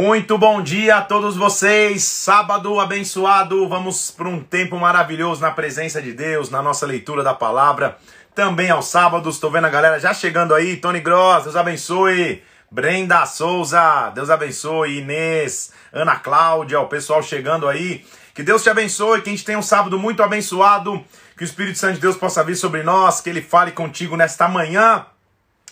Muito bom dia a todos vocês. Sábado abençoado. Vamos para um tempo maravilhoso na presença de Deus, na nossa leitura da palavra. Também aos sábados. Estou vendo a galera já chegando aí. Tony Gross, Deus abençoe. Brenda Souza, Deus abençoe. Inês, Ana Cláudia, o pessoal chegando aí. Que Deus te abençoe, que a gente tenha um sábado muito abençoado. Que o Espírito Santo de Deus possa vir sobre nós, que ele fale contigo nesta manhã.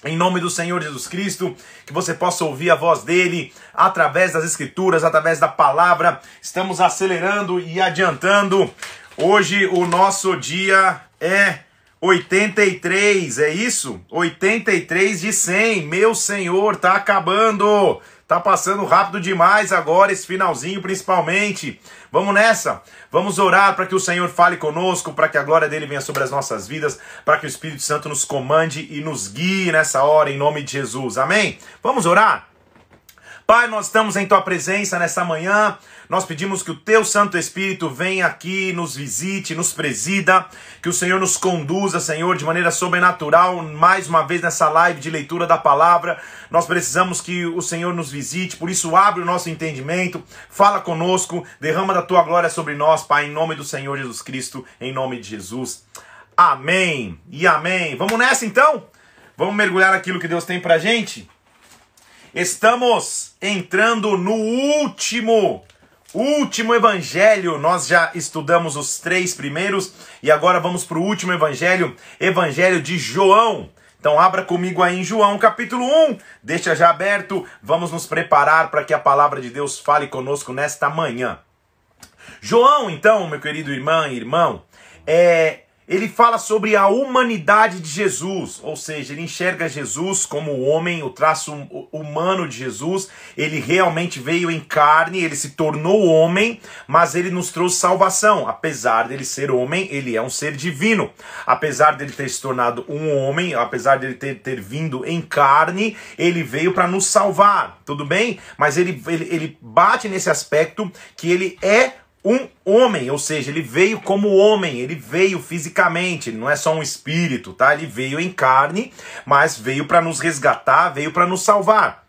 Em nome do Senhor Jesus Cristo, que você possa ouvir a voz dele através das Escrituras, através da palavra. Estamos acelerando e adiantando. Hoje o nosso dia é 83, é isso? 83 de 100. Meu Senhor, tá acabando. Tá passando rápido demais agora, esse finalzinho principalmente. Vamos nessa. Vamos orar para que o Senhor fale conosco, para que a glória dele venha sobre as nossas vidas, para que o Espírito Santo nos comande e nos guie nessa hora, em nome de Jesus. Amém? Vamos orar? Pai, nós estamos em tua presença nessa manhã. Nós pedimos que o teu Santo Espírito venha aqui, nos visite, nos presida, que o Senhor nos conduza, Senhor, de maneira sobrenatural, mais uma vez nessa live de leitura da palavra. Nós precisamos que o Senhor nos visite, por isso abre o nosso entendimento, fala conosco, derrama da tua glória sobre nós, Pai, em nome do Senhor Jesus Cristo, em nome de Jesus. Amém e amém. Vamos nessa então? Vamos mergulhar naquilo que Deus tem pra gente? Estamos entrando no último Último evangelho, nós já estudamos os três primeiros e agora vamos para o último evangelho, evangelho de João. Então abra comigo aí em João capítulo 1, deixa já aberto, vamos nos preparar para que a palavra de Deus fale conosco nesta manhã. João, então, meu querido irmão e irmão, é ele fala sobre a humanidade de Jesus, ou seja, ele enxerga Jesus como o homem, o traço humano de Jesus. Ele realmente veio em carne, ele se tornou homem, mas ele nos trouxe salvação. Apesar dele ser homem, ele é um ser divino. Apesar dele ter se tornado um homem, apesar dele ter, ter vindo em carne, ele veio para nos salvar, tudo bem? Mas ele, ele, ele bate nesse aspecto que ele é um homem, ou seja, ele veio como homem, ele veio fisicamente, não é só um espírito, tá? Ele veio em carne, mas veio para nos resgatar, veio para nos salvar.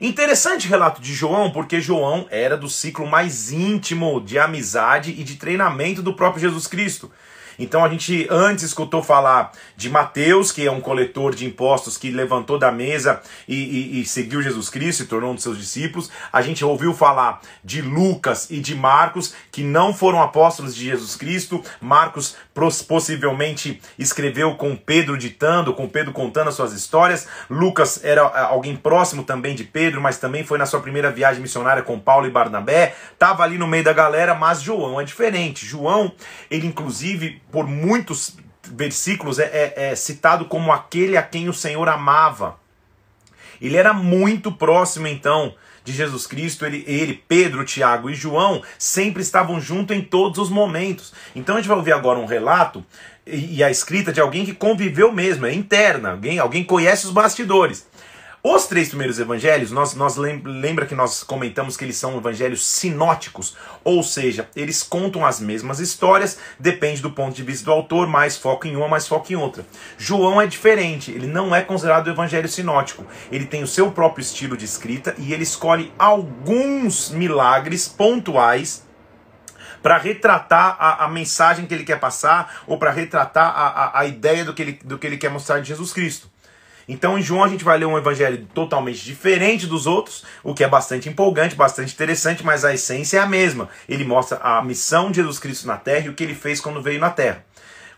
Interessante relato de João, porque João era do ciclo mais íntimo de amizade e de treinamento do próprio Jesus Cristo. Então a gente antes escutou falar de Mateus, que é um coletor de impostos que levantou da mesa e, e, e seguiu Jesus Cristo e tornou um dos seus discípulos. A gente ouviu falar de Lucas e de Marcos, que não foram apóstolos de Jesus Cristo. Marcos possivelmente escreveu com Pedro ditando, com Pedro contando as suas histórias. Lucas era é, alguém próximo também de Pedro, mas também foi na sua primeira viagem missionária com Paulo e Barnabé. Estava ali no meio da galera, mas João é diferente. João, ele inclusive por muitos versículos, é, é, é citado como aquele a quem o Senhor amava. Ele era muito próximo, então, de Jesus Cristo, ele, ele, Pedro, Tiago e João sempre estavam juntos em todos os momentos. Então a gente vai ouvir agora um relato e, e a escrita de alguém que conviveu mesmo, é interna, alguém, alguém conhece os bastidores. Os três primeiros evangelhos, nós, nós lembra que nós comentamos que eles são evangelhos sinóticos, ou seja, eles contam as mesmas histórias, depende do ponto de vista do autor, mais foco em uma, mais foco em outra. João é diferente, ele não é considerado evangelho sinótico. Ele tem o seu próprio estilo de escrita e ele escolhe alguns milagres pontuais para retratar a, a, mensagem que ele quer passar ou para retratar a, a, a ideia do que, ele, do que ele quer mostrar de Jesus Cristo. Então em João a gente vai ler um evangelho totalmente diferente dos outros, o que é bastante empolgante, bastante interessante, mas a essência é a mesma. Ele mostra a missão de Jesus Cristo na terra e o que ele fez quando veio na terra.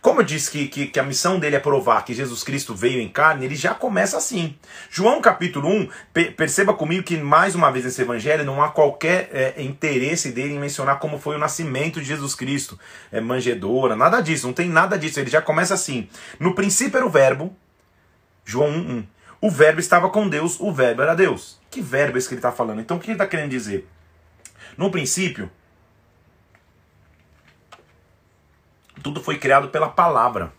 Como eu disse que, que, que, a missão dele é provar que Jesus Cristo veio em carne, ele já começa assim. João capítulo 1, perceba comigo que mais uma vez nesse evangelho não há qualquer é, interesse dele em mencionar como foi o nascimento de Jesus Cristo, é, manjedora, nada disso, não tem nada disso. Ele já começa assim. No princípio era o verbo, João 1:1. O verbo estava com Deus, o verbo era Deus. Que verbo é esse que ele está falando? Então o que ele está querendo dizer? No princípio, tudo foi criado pela palavra.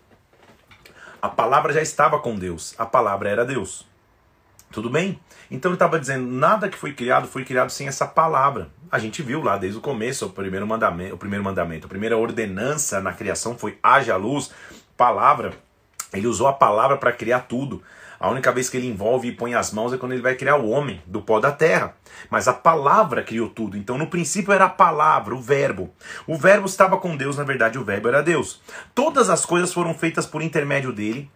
A palavra já estava com Deus, a palavra era Deus. Tudo bem? Então ele estava dizendo, nada que foi criado foi criado sem essa palavra. A gente viu lá desde o começo o primeiro mandamento, o primeiro mandamento, a primeira ordenança na criação foi haja luz, palavra. Ele usou a palavra para criar tudo. A única vez que ele envolve e põe as mãos é quando ele vai criar o homem do pó da terra. Mas a palavra criou tudo. Então, no princípio era a palavra, o verbo. O verbo estava com Deus, na verdade, o verbo era Deus. Todas as coisas foram feitas por intermédio dele.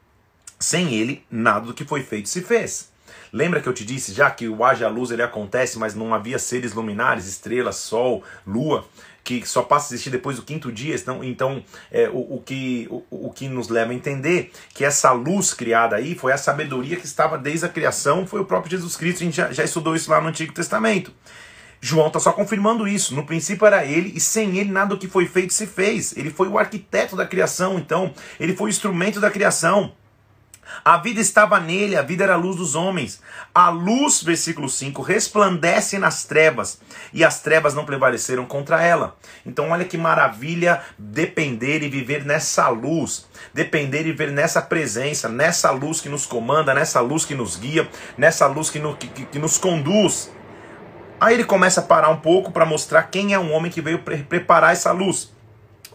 Sem ele, nada do que foi feito se fez. Lembra que eu te disse já que o haja luz ele acontece, mas não havia seres luminares, estrelas, sol, lua que só passa a existir depois do quinto dia. Então, então é, o, o, que, o, o que nos leva a entender que essa luz criada aí foi a sabedoria que estava desde a criação, foi o próprio Jesus Cristo. A gente já, já estudou isso lá no Antigo Testamento. João está só confirmando isso. No princípio era ele, e sem ele nada do que foi feito se fez. Ele foi o arquiteto da criação, então, ele foi o instrumento da criação. A vida estava nele, a vida era a luz dos homens. A luz, versículo 5, resplandece nas trevas, e as trevas não prevaleceram contra ela. Então, olha que maravilha depender e viver nessa luz, depender e viver nessa presença, nessa luz que nos comanda, nessa luz que nos guia, nessa luz que, no, que, que nos conduz. Aí ele começa a parar um pouco para mostrar quem é um homem que veio pre preparar essa luz.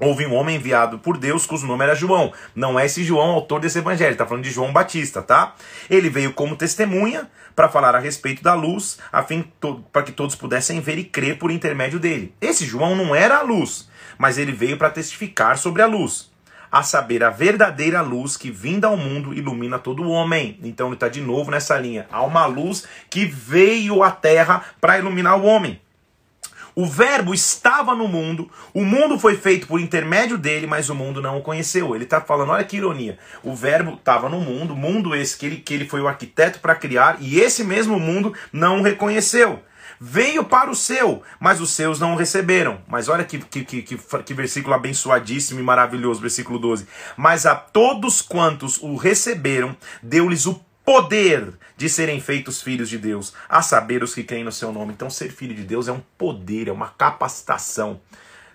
Houve um homem enviado por Deus cujo nome era João. Não é esse João autor desse evangelho, está falando de João Batista, tá? Ele veio como testemunha para falar a respeito da luz, a fim para que todos pudessem ver e crer por intermédio dele. Esse João não era a luz, mas ele veio para testificar sobre a luz, a saber, a verdadeira luz que vinda ao mundo ilumina todo o homem. Então ele está de novo nessa linha. Há uma luz que veio à terra para iluminar o homem. O Verbo estava no mundo, o mundo foi feito por intermédio dele, mas o mundo não o conheceu. Ele está falando, olha que ironia. O Verbo estava no mundo, mundo esse que ele, que ele foi o arquiteto para criar, e esse mesmo mundo não o reconheceu. Veio para o seu, mas os seus não o receberam. Mas olha que, que, que, que, versículo abençoadíssimo e maravilhoso, versículo 12. Mas a todos quantos o receberam, deu-lhes o poder de serem feitos filhos de Deus, a saber os que creem no seu nome. Então, ser filho de Deus é um poder, é uma capacitação.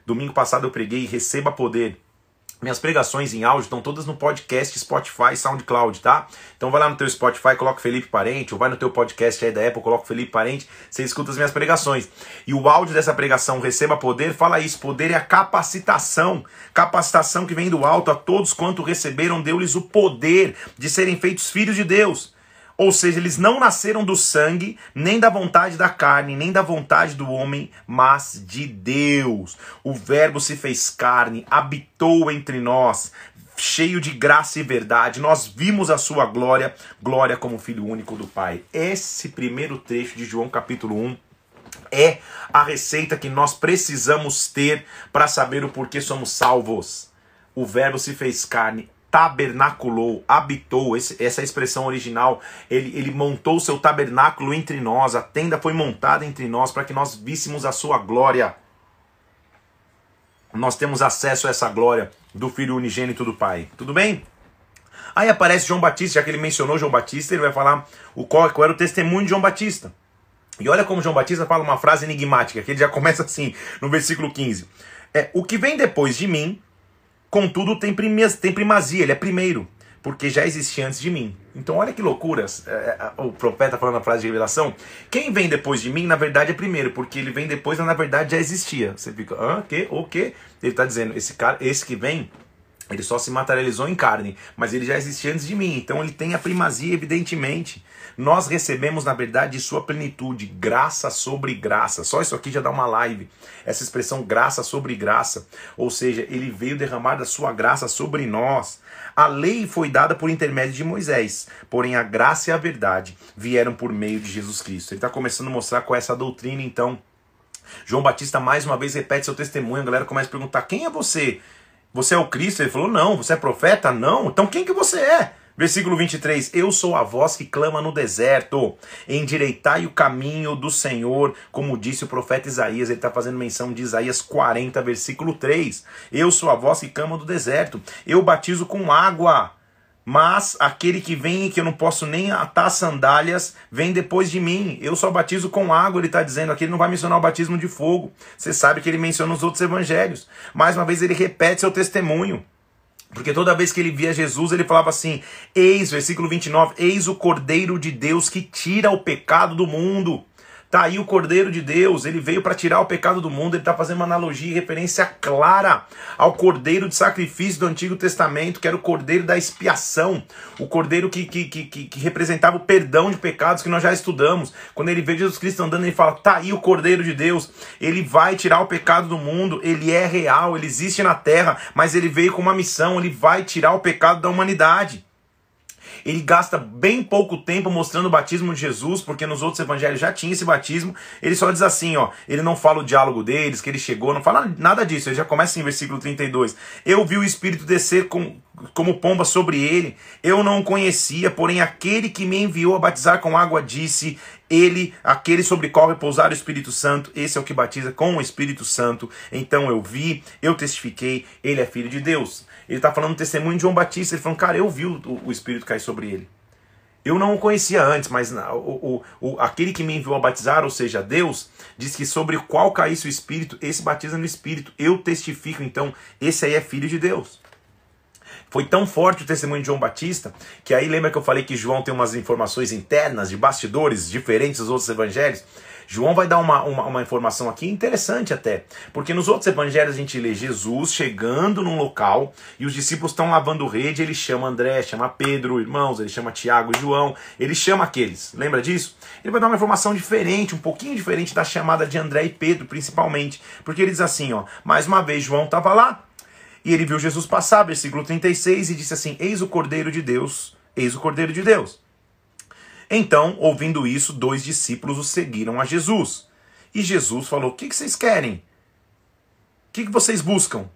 Domingo passado eu preguei Receba Poder. Minhas pregações em áudio estão todas no podcast Spotify, SoundCloud, tá? Então vai lá no teu Spotify, coloca Felipe Parente, ou vai no teu podcast aí da Apple, coloca Felipe Parente, você escuta as minhas pregações. E o áudio dessa pregação, Receba Poder, fala isso, poder é a capacitação, capacitação que vem do alto, a todos quanto receberam, deu-lhes o poder de serem feitos filhos de Deus. Ou seja, eles não nasceram do sangue, nem da vontade da carne, nem da vontade do homem, mas de Deus. O Verbo se fez carne, habitou entre nós, cheio de graça e verdade. Nós vimos a sua glória, glória como filho único do Pai. Esse primeiro trecho de João capítulo 1 é a receita que nós precisamos ter para saber o porquê somos salvos. O Verbo se fez carne, tabernaculou, habitou, esse, essa expressão original, ele, ele montou seu tabernáculo entre nós, a tenda foi montada entre nós para que nós víssemos a sua glória. Nós temos acesso a essa glória do Filho unigênito do Pai. Tudo bem? Aí aparece João Batista, já que ele mencionou João Batista, ele vai falar o qual, qual era o testemunho de João Batista. E olha como João Batista fala uma frase enigmática, que ele já começa assim, no versículo 15. É, o que vem depois de mim Contudo, tem, tem primazia, ele é primeiro, porque já existia antes de mim. Então, olha que loucuras. É, é, o profeta falando a frase de revelação. Quem vem depois de mim, na verdade, é primeiro, porque ele vem depois, mas na verdade já existia. Você fica, ah, que, o quê? Ele está dizendo, esse cara, esse que vem, ele só se materializou em carne, mas ele já existia antes de mim. Então ele tem a primazia, evidentemente. Nós recebemos, na verdade, sua plenitude, graça sobre graça. Só isso aqui já dá uma live. Essa expressão graça sobre graça. Ou seja, ele veio derramar da sua graça sobre nós. A lei foi dada por intermédio de Moisés, porém a graça e a verdade vieram por meio de Jesus Cristo. Ele está começando a mostrar com essa doutrina, então. João Batista mais uma vez repete seu testemunho, a galera começa a perguntar: quem é você? Você é o Cristo? Ele falou: não. Você é profeta? Não. Então quem que você é? Versículo 23: Eu sou a voz que clama no deserto, endireitai o caminho do Senhor, como disse o profeta Isaías. Ele está fazendo menção de Isaías 40, versículo 3. Eu sou a voz que clama no deserto, eu batizo com água. Mas aquele que vem, que eu não posso nem atar sandálias, vem depois de mim. Eu só batizo com água, ele está dizendo aqui. Ele não vai mencionar o batismo de fogo. Você sabe que ele menciona os outros evangelhos. Mais uma vez, ele repete seu testemunho. Porque toda vez que ele via Jesus, ele falava assim: Eis, versículo 29, eis o Cordeiro de Deus que tira o pecado do mundo. Tá aí o Cordeiro de Deus, ele veio para tirar o pecado do mundo, ele está fazendo uma analogia e referência clara ao Cordeiro de sacrifício do Antigo Testamento, que era o Cordeiro da expiação, o Cordeiro que, que, que, que, representava o perdão de pecados que nós já estudamos. Quando ele vê Jesus Cristo andando, ele fala: tá aí o Cordeiro de Deus, ele vai tirar o pecado do mundo, ele é real, ele existe na terra, mas ele veio com uma missão, ele vai tirar o pecado da humanidade ele gasta bem pouco tempo mostrando o batismo de Jesus, porque nos outros evangelhos já tinha esse batismo. Ele só diz assim, ó, ele não fala o diálogo deles, que ele chegou, não fala nada disso. Ele já começa em versículo 32. Eu vi o Espírito descer com, como pomba sobre ele. Eu não o conhecia, porém aquele que me enviou a batizar com água disse: Ele, aquele sobre qual repousar o Espírito Santo, esse é o que batiza com o Espírito Santo. Então eu vi, eu testifiquei, ele é filho de Deus. Ele está falando do testemunho de João Batista. Ele falou, cara, eu vi o, o Espírito cair sobre ele. Eu não o conhecia antes, mas o, o, o, aquele que me enviou a batizar, ou seja, Deus, diz que sobre qual caísse o Espírito, esse batiza no Espírito. Eu testifico, então, esse aí é filho de Deus. Foi tão forte o testemunho de João Batista, que aí lembra que eu falei que João tem umas informações internas, de bastidores, diferentes dos outros evangelhos? João vai dar uma, uma, uma, informação aqui interessante até, porque nos outros evangelhos a gente lê Jesus chegando num local e os discípulos estão lavando rede, ele chama André, chama Pedro, irmãos, ele chama Tiago e João, ele chama aqueles, lembra disso? Ele vai dar uma informação diferente, um pouquinho diferente da chamada de André e Pedro, principalmente, porque ele diz assim, ó, mais uma vez João estava lá e ele viu Jesus passar, versículo 36, e disse assim: Eis o Cordeiro de Deus, eis o Cordeiro de Deus. Então, ouvindo isso, dois discípulos o seguiram a Jesus. E Jesus falou: O que, vocês querem? O que, que vocês buscam?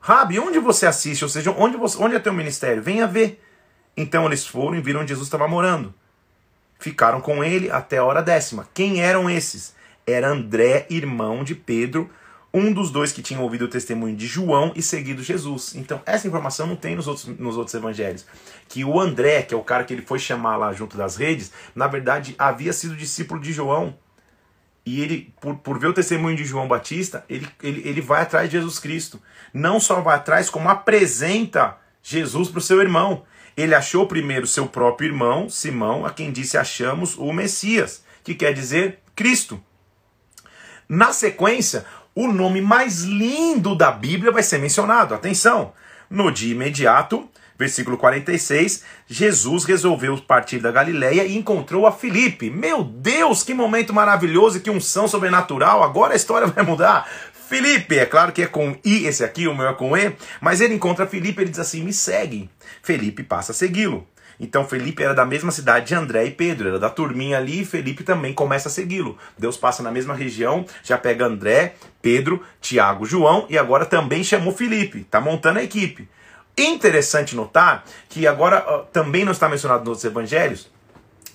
Rabi, onde você assiste? Ou seja, onde, você, onde é teu ministério? Venha ver. Então eles foram e viram onde Jesus estava morando. Ficaram com ele até a hora décima. Quem eram esses? Era André, irmão de Pedro, um dos dois que tinha ouvido o testemunho de João e seguido Jesus. Então, essa informação não tem nos outros, nos outros evangelhos. Que o André, que é o cara que ele foi chamar lá junto das redes, na verdade havia sido discípulo de João. E ele, por, por ver o testemunho de João Batista, ele, ele, ele vai atrás de Jesus Cristo. Não só vai atrás, como apresenta Jesus para o seu irmão. Ele achou primeiro seu próprio irmão, Simão, a quem disse: Achamos o Messias, que quer dizer Cristo. Na sequência, o nome mais lindo da Bíblia vai ser mencionado. Atenção! No dia imediato, versículo 46, Jesus resolveu partir da Galileia e encontrou a Filipe. Meu Deus, que momento maravilhoso e que unção sobrenatural! Agora a história vai mudar. Felipe, é claro que é com I esse aqui, o meu é com E, mas ele encontra Felipe, ele diz assim: "Me segue". Felipe passa a segui-lo. Então Felipe era da mesma cidade de André e Pedro, era da turminha ali e Felipe também começa a segui-lo. Deus passa na mesma região, já pega André, Pedro, Tiago, João e agora também chamou Felipe, está montando a equipe. Interessante notar que agora também não está mencionado nos evangelhos,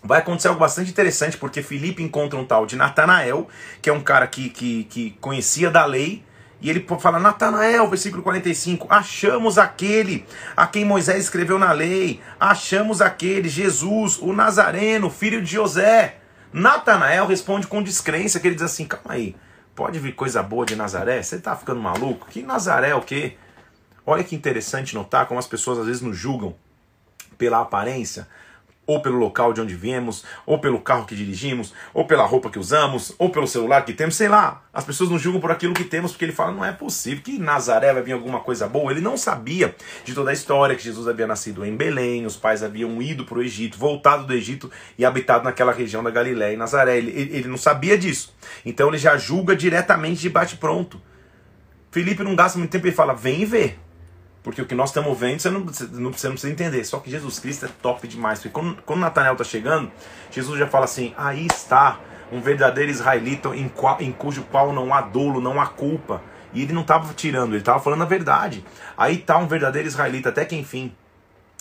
vai acontecer algo bastante interessante, porque Felipe encontra um tal de Natanael, que é um cara que, que, que conhecia da lei, e ele fala, Natanael, versículo 45, achamos aquele a quem Moisés escreveu na lei, achamos aquele, Jesus, o Nazareno, filho de José. Natanael responde com descrença, que ele diz assim, calma aí, pode vir coisa boa de Nazaré? Você tá ficando maluco? Que Nazaré é o quê? Olha que interessante notar como as pessoas às vezes nos julgam pela aparência, ou pelo local de onde viemos, ou pelo carro que dirigimos, ou pela roupa que usamos, ou pelo celular que temos, sei lá. As pessoas nos julgam por aquilo que temos, porque ele fala, não é possível que Nazaré vai vir alguma coisa boa. Ele não sabia de toda a história que Jesus havia nascido em Belém, os pais haviam ido para o Egito, voltado do Egito e habitado naquela região da Galiléia e Nazaré. Ele, ele não sabia disso. Então ele já julga diretamente de bate-pronto. Felipe não gasta muito tempo e fala, vem e vê. Porque o que nós estamos vendo, você não, você não, precisa entender. Só que Jesus Cristo é top demais. Porque quando, quando Natanael está chegando, Jesus já fala assim: aí está um verdadeiro israelita em, qual, em cujo qual não há dolo, não há culpa. E ele não estava tirando, ele estava falando a verdade. Aí está um verdadeiro israelita, até que enfim.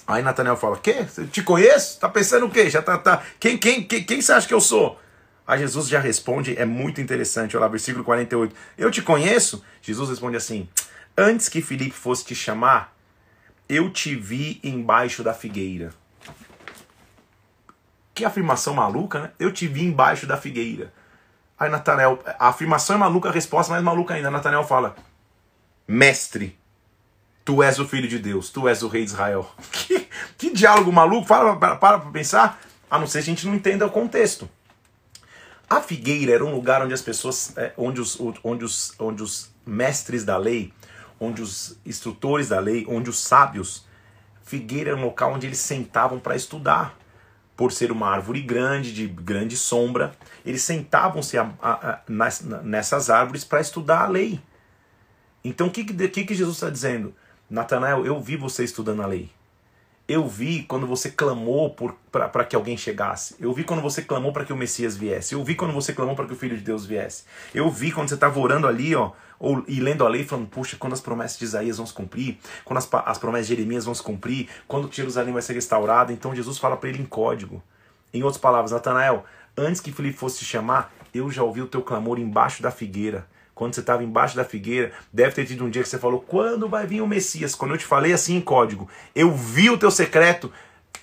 Aí Natanael fala: Quê? Te conheço? Tá pensando o quê? Já tá, tá. Quem, quem, quem, quem você acha que eu sou? Aí Jesus já responde, é muito interessante. Olha lá, versículo 48. Eu te conheço? Jesus responde assim: Antes que Filipe fosse te chamar, eu te vi embaixo da figueira. Que afirmação maluca, né? Eu te vi embaixo da figueira. Aí Natanael, a afirmação é maluca, a resposta é mais maluca ainda. Natanael fala: Mestre, tu és o filho de Deus, tu és o rei de Israel. Que, que diálogo maluco, para para, para pensar, a não ser que a gente não entenda o contexto. A figueira era um lugar onde as pessoas, é, onde, os, onde, os, onde os mestres da lei, onde os instrutores da lei, onde os sábios, figueira era um local onde eles sentavam para estudar. Por ser uma árvore grande, de grande sombra, eles sentavam-se nessas árvores para estudar a lei. Então o que, que, que Jesus está dizendo? Natanael, eu vi você estudando a lei. Eu vi quando você clamou para que alguém chegasse. Eu vi quando você clamou para que o Messias viesse. Eu vi quando você clamou para que o Filho de Deus viesse. Eu vi quando você estava orando ali, ó, ou, e lendo a lei, falando, puxa, quando as promessas de Isaías vão se cumprir, quando as, as promessas de Jeremias vão se cumprir, quando Jerusalém vai ser restaurada. Então Jesus fala para ele em código. Em outras palavras, Natanael, antes que Filipe fosse te chamar, eu já ouvi o teu clamor embaixo da figueira quando você estava embaixo da figueira, deve ter tido um dia que você falou: quando vai vir o Messias? Quando eu te falei assim em código, eu vi o teu secreto,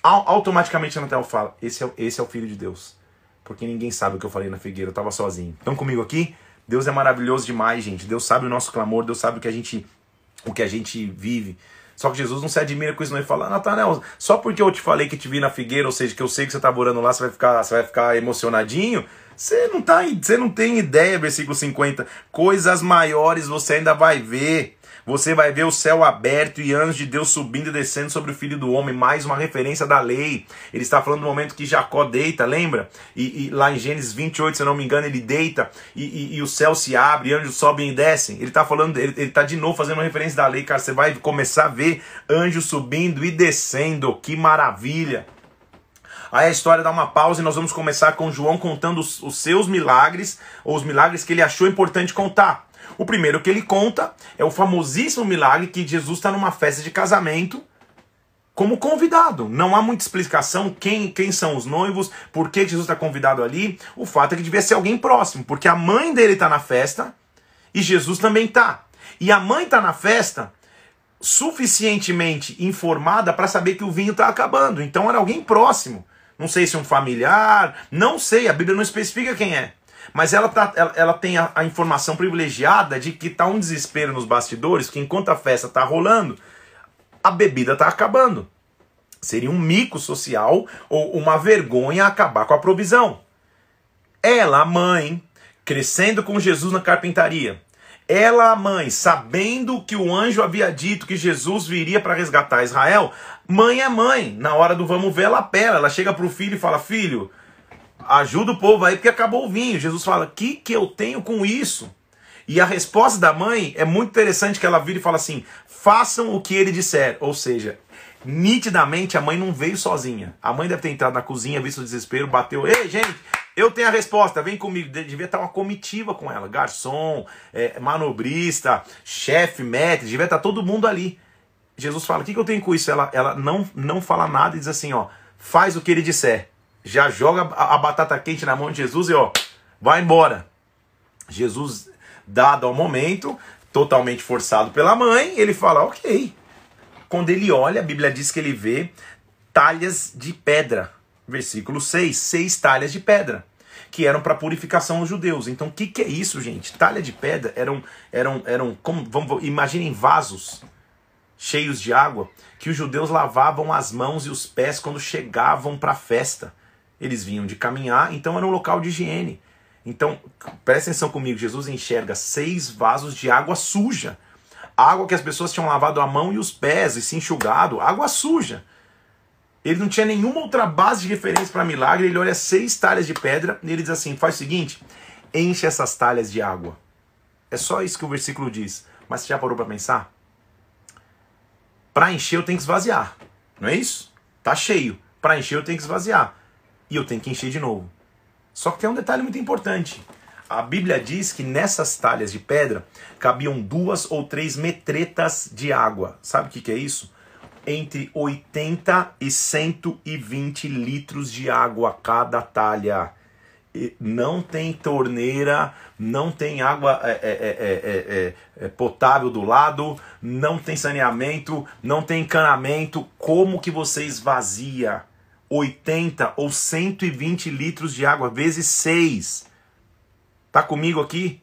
automaticamente a Natal fala: esse é, esse é o Filho de Deus. Porque ninguém sabe o que eu falei na figueira, eu estava sozinho. Estão comigo aqui? Deus é maravilhoso demais, gente. Deus sabe o nosso clamor, Deus sabe o que a gente, o que a gente vive. Só que Jesus não se admira com isso, não. Ele fala, Natanael, só porque eu te falei que te vi na figueira, ou seja, que eu sei que você está orando lá, você vai ficar, você vai ficar emocionadinho. Você não, tá, você não tem ideia, versículo 50. Coisas maiores você ainda vai ver. Você vai ver o céu aberto e anjos de Deus subindo e descendo sobre o filho do homem. Mais uma referência da lei. Ele está falando do momento que Jacó deita, lembra? E, e lá em Gênesis 28, se eu não me engano, ele deita e, e, e o céu se abre, e anjos sobem e descem. Ele está falando, ele, está de novo fazendo uma referência da lei, cara. Você vai começar a ver anjos subindo e descendo. Que maravilha! Aí a história dá uma pausa e nós vamos começar com João contando os, os seus milagres, ou os milagres que ele achou importante contar. O primeiro que ele conta é o famosíssimo milagre que Jesus está numa festa de casamento como convidado. Não há muita explicação quem, quem são os noivos, por que Jesus está convidado ali. O fato é que devia ser alguém próximo, porque a mãe dele está na festa e Jesus também está. E a mãe está na festa suficientemente informada para saber que o vinho está acabando. Então era alguém próximo. Não sei se um familiar, não sei, a Bíblia não especifica quem é. Mas ela, tá, ela, ela tem a, a, informação privilegiada de que está um desespero nos bastidores, que enquanto a festa está rolando, a bebida está acabando. Seria um mico social ou uma vergonha acabar com a provisão. Ela, a mãe, crescendo com Jesus na carpintaria, ela, a mãe, sabendo que o anjo havia dito que Jesus viria para resgatar Israel, mãe é mãe. Na hora do vamos ver, ela apela. Ela chega para o filho e fala: Filho, ajuda o povo aí porque acabou o vinho. Jesus fala: que, que eu tenho com isso? E a resposta da mãe é muito interessante que ela vira e fala assim: façam o que ele disser. Ou seja, nitidamente a mãe não veio sozinha. A mãe deve ter entrado na cozinha, visto o desespero, bateu. Ei, gente, eu tenho a resposta, vem comigo. Devia estar uma comitiva com ela. Garçom, é, manobrista, chefe, mestre, devia estar todo mundo ali. Jesus fala: o que, que eu tenho com isso? Ela, ela não, não fala nada e diz assim: ó, faz o que ele disser. Já joga a, a batata quente na mão de Jesus e ó, vai embora. Jesus, dado ao momento, totalmente forçado pela mãe, ele fala: ok. Quando ele olha, a Bíblia diz que ele vê talhas de pedra versículo 6, seis talhas de pedra, que eram para purificação dos judeus. Então, o que, que é isso, gente? Talha de pedra eram, eram, eram como, vamos, imaginem vasos cheios de água que os judeus lavavam as mãos e os pés quando chegavam para a festa. Eles vinham de caminhar, então era um local de higiene. Então, presta atenção comigo, Jesus enxerga seis vasos de água suja. Água que as pessoas tinham lavado a mão e os pés e se enxugado, água suja. Ele não tinha nenhuma outra base de referência para milagre. Ele olha seis talhas de pedra e ele diz assim: faz o seguinte, enche essas talhas de água. É só isso que o versículo diz. Mas você já parou para pensar? Para encher eu tenho que esvaziar. Não é isso? Tá cheio. Para encher eu tenho que esvaziar. E eu tenho que encher de novo. Só que tem um detalhe muito importante. A Bíblia diz que nessas talhas de pedra cabiam duas ou três metretas de água. Sabe o que, que é isso? Entre 80 e 120 litros de água cada talha. Não tem torneira, não tem água é é é, é, é, é, potável do lado, não tem saneamento, não tem encanamento. Como que você esvazia 80 ou 120 litros de água vezes 6? Tá comigo aqui?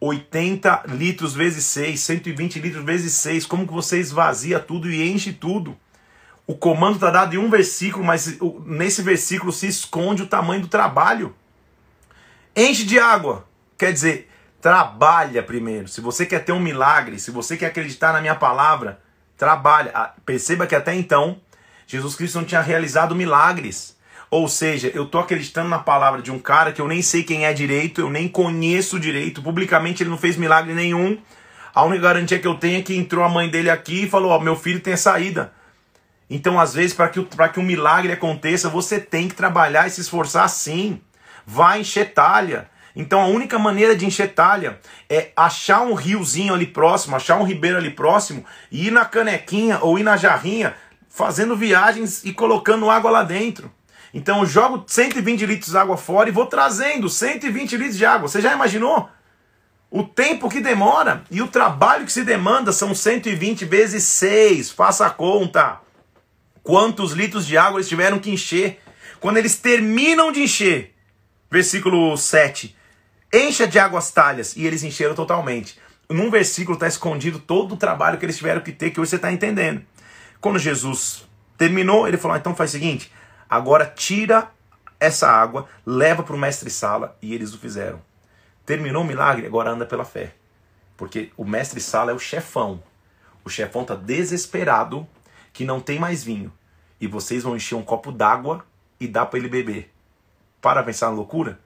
80 litros vezes 6, 120 litros vezes 6, como que você esvazia tudo e enche tudo? O comando está dado em um versículo, mas nesse versículo se esconde o tamanho do trabalho. Enche de água. Quer dizer, trabalha primeiro. Se você quer ter um milagre, se você quer acreditar na minha palavra, trabalha. Ah, perceba que até então, Jesus Cristo não tinha realizado milagres. Ou seja, eu estou acreditando na palavra de um cara que eu nem sei quem é direito, eu nem conheço direito, publicamente ele não fez milagre nenhum. A única garantia que eu tenho é que entrou a mãe dele aqui e falou: Ó, meu filho tem saída. Então, às vezes, para que, que um milagre aconteça, você tem que trabalhar e se esforçar sim. Vai encher talha. Então, a única maneira de encher talha é achar um riozinho ali próximo, achar um ribeiro ali próximo, e ir na canequinha ou ir na jarrinha, fazendo viagens e colocando água lá dentro. Então eu jogo 120 litros de água fora e vou trazendo 120 litros de água. Você já imaginou? O tempo que demora e o trabalho que se demanda são 120 vezes 6. Faça a conta. Quantos litros de água eles tiveram que encher? Quando eles terminam de encher, versículo 7, encha de água as talhas, e eles encheram totalmente. Num versículo está escondido todo o trabalho que eles tiveram que ter, que hoje você está entendendo. Quando Jesus terminou, ele falou: ah, então faz o seguinte, agora tira essa água, leva para o mestre-sala, e eles o fizeram. Terminou o milagre, agora anda pela fé. Porque o mestre-sala é o chefão. O chefão está desesperado que não tem mais vinho. E vocês vão encher um copo d'água e dar para ele beber. Para pensar na loucura?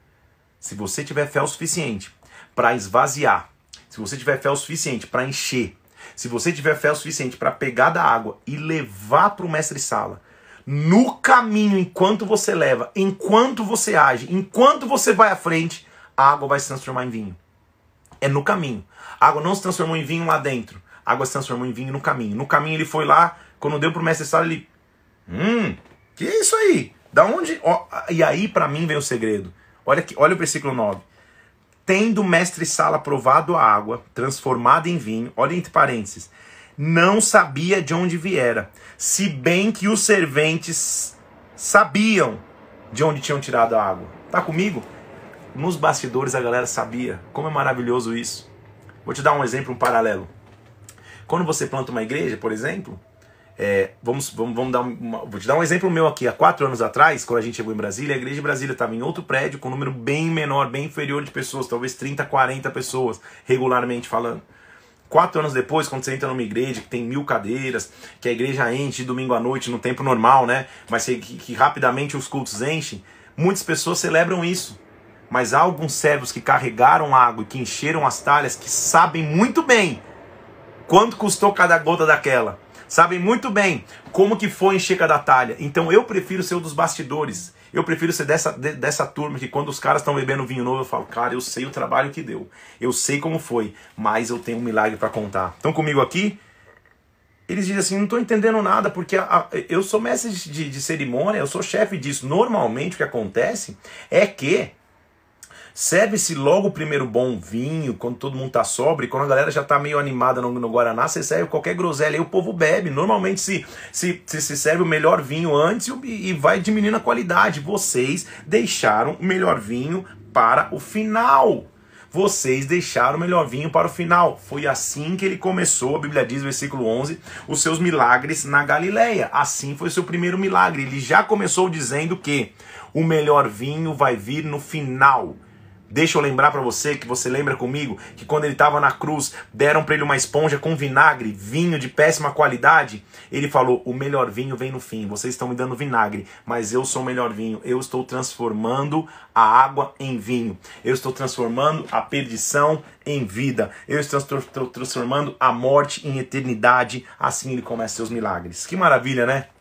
Se você tiver fé o suficiente para esvaziar, se você tiver fé o suficiente para encher, se você tiver fé o suficiente para pegar da água e levar para o mestre-sala, no caminho, enquanto você leva, enquanto você age, enquanto você vai à frente, a água vai se transformar em vinho. É no caminho. A água não se transformou em vinho lá dentro. A água se transformou em vinho no caminho. No caminho ele foi lá, quando deu pro mestre sala, ele. Hum, que é isso aí? Da onde. Ó, e aí, para mim, vem o segredo. Olha, aqui, olha o versículo 9. Tendo o mestre sala provado a água, transformada em vinho, olha entre parênteses, não sabia de onde viera, se bem que os serventes sabiam de onde tinham tirado a água. Tá comigo? Nos bastidores a galera sabia. Como é maravilhoso isso. Vou te dar um exemplo, um paralelo. Quando você planta uma igreja, por exemplo, é, vamos, vamos, vamos dar uma, vou te dar um exemplo meu aqui. Há quatro anos atrás, quando a gente chegou em Brasília, a igreja de Brasília estava em outro prédio com um número bem menor, bem inferior de pessoas, talvez 30, 40 pessoas, regularmente falando. Quatro anos depois, quando você entra numa igreja que tem mil cadeiras, que a igreja enche domingo à noite no tempo normal, né? Mas que, que rapidamente os cultos enchem, muitas pessoas celebram isso. Mas há alguns servos que carregaram água e que encheram as talhas que sabem muito bem quanto custou cada gota daquela sabem muito bem como que foi encher cada talha. Então eu prefiro ser um dos bastidores. Eu prefiro ser dessa, de, dessa turma que quando os caras estão bebendo vinho novo, eu falo, cara, eu sei o trabalho que deu. Eu sei como foi, mas eu tenho um milagre para contar. Estão comigo aqui? Eles dizem assim, não estou entendendo nada, porque a, a, eu sou mestre de, de cerimônia, eu sou chefe disso. Normalmente o que acontece é que Serve-se logo o primeiro bom vinho, quando todo mundo tá sobre, quando a galera já tá meio animada no, no Guaraná, você serve qualquer groselha, aí o povo bebe. Normalmente se, se, se, se serve o melhor vinho antes e, e vai diminuindo a qualidade. Vocês deixaram o melhor vinho para o final vocês deixaram o melhor vinho para o final. Foi assim que ele começou, a Bíblia diz, versículo 11, os seus milagres na Galileia. Assim foi seu primeiro milagre. Ele já começou dizendo que o melhor vinho vai vir no final. Deixa eu lembrar para você que você lembra comigo que quando ele estava na cruz, deram para ele uma esponja com vinagre, vinho de péssima qualidade. Ele falou: "O melhor vinho vem no fim. Vocês estão me dando vinagre, mas eu sou o melhor vinho. Eu estou transformando a água em vinho. Eu estou transformando a perdição em vida. Eu estou transformando a morte em eternidade. Assim ele começa seus milagres. Que maravilha, né?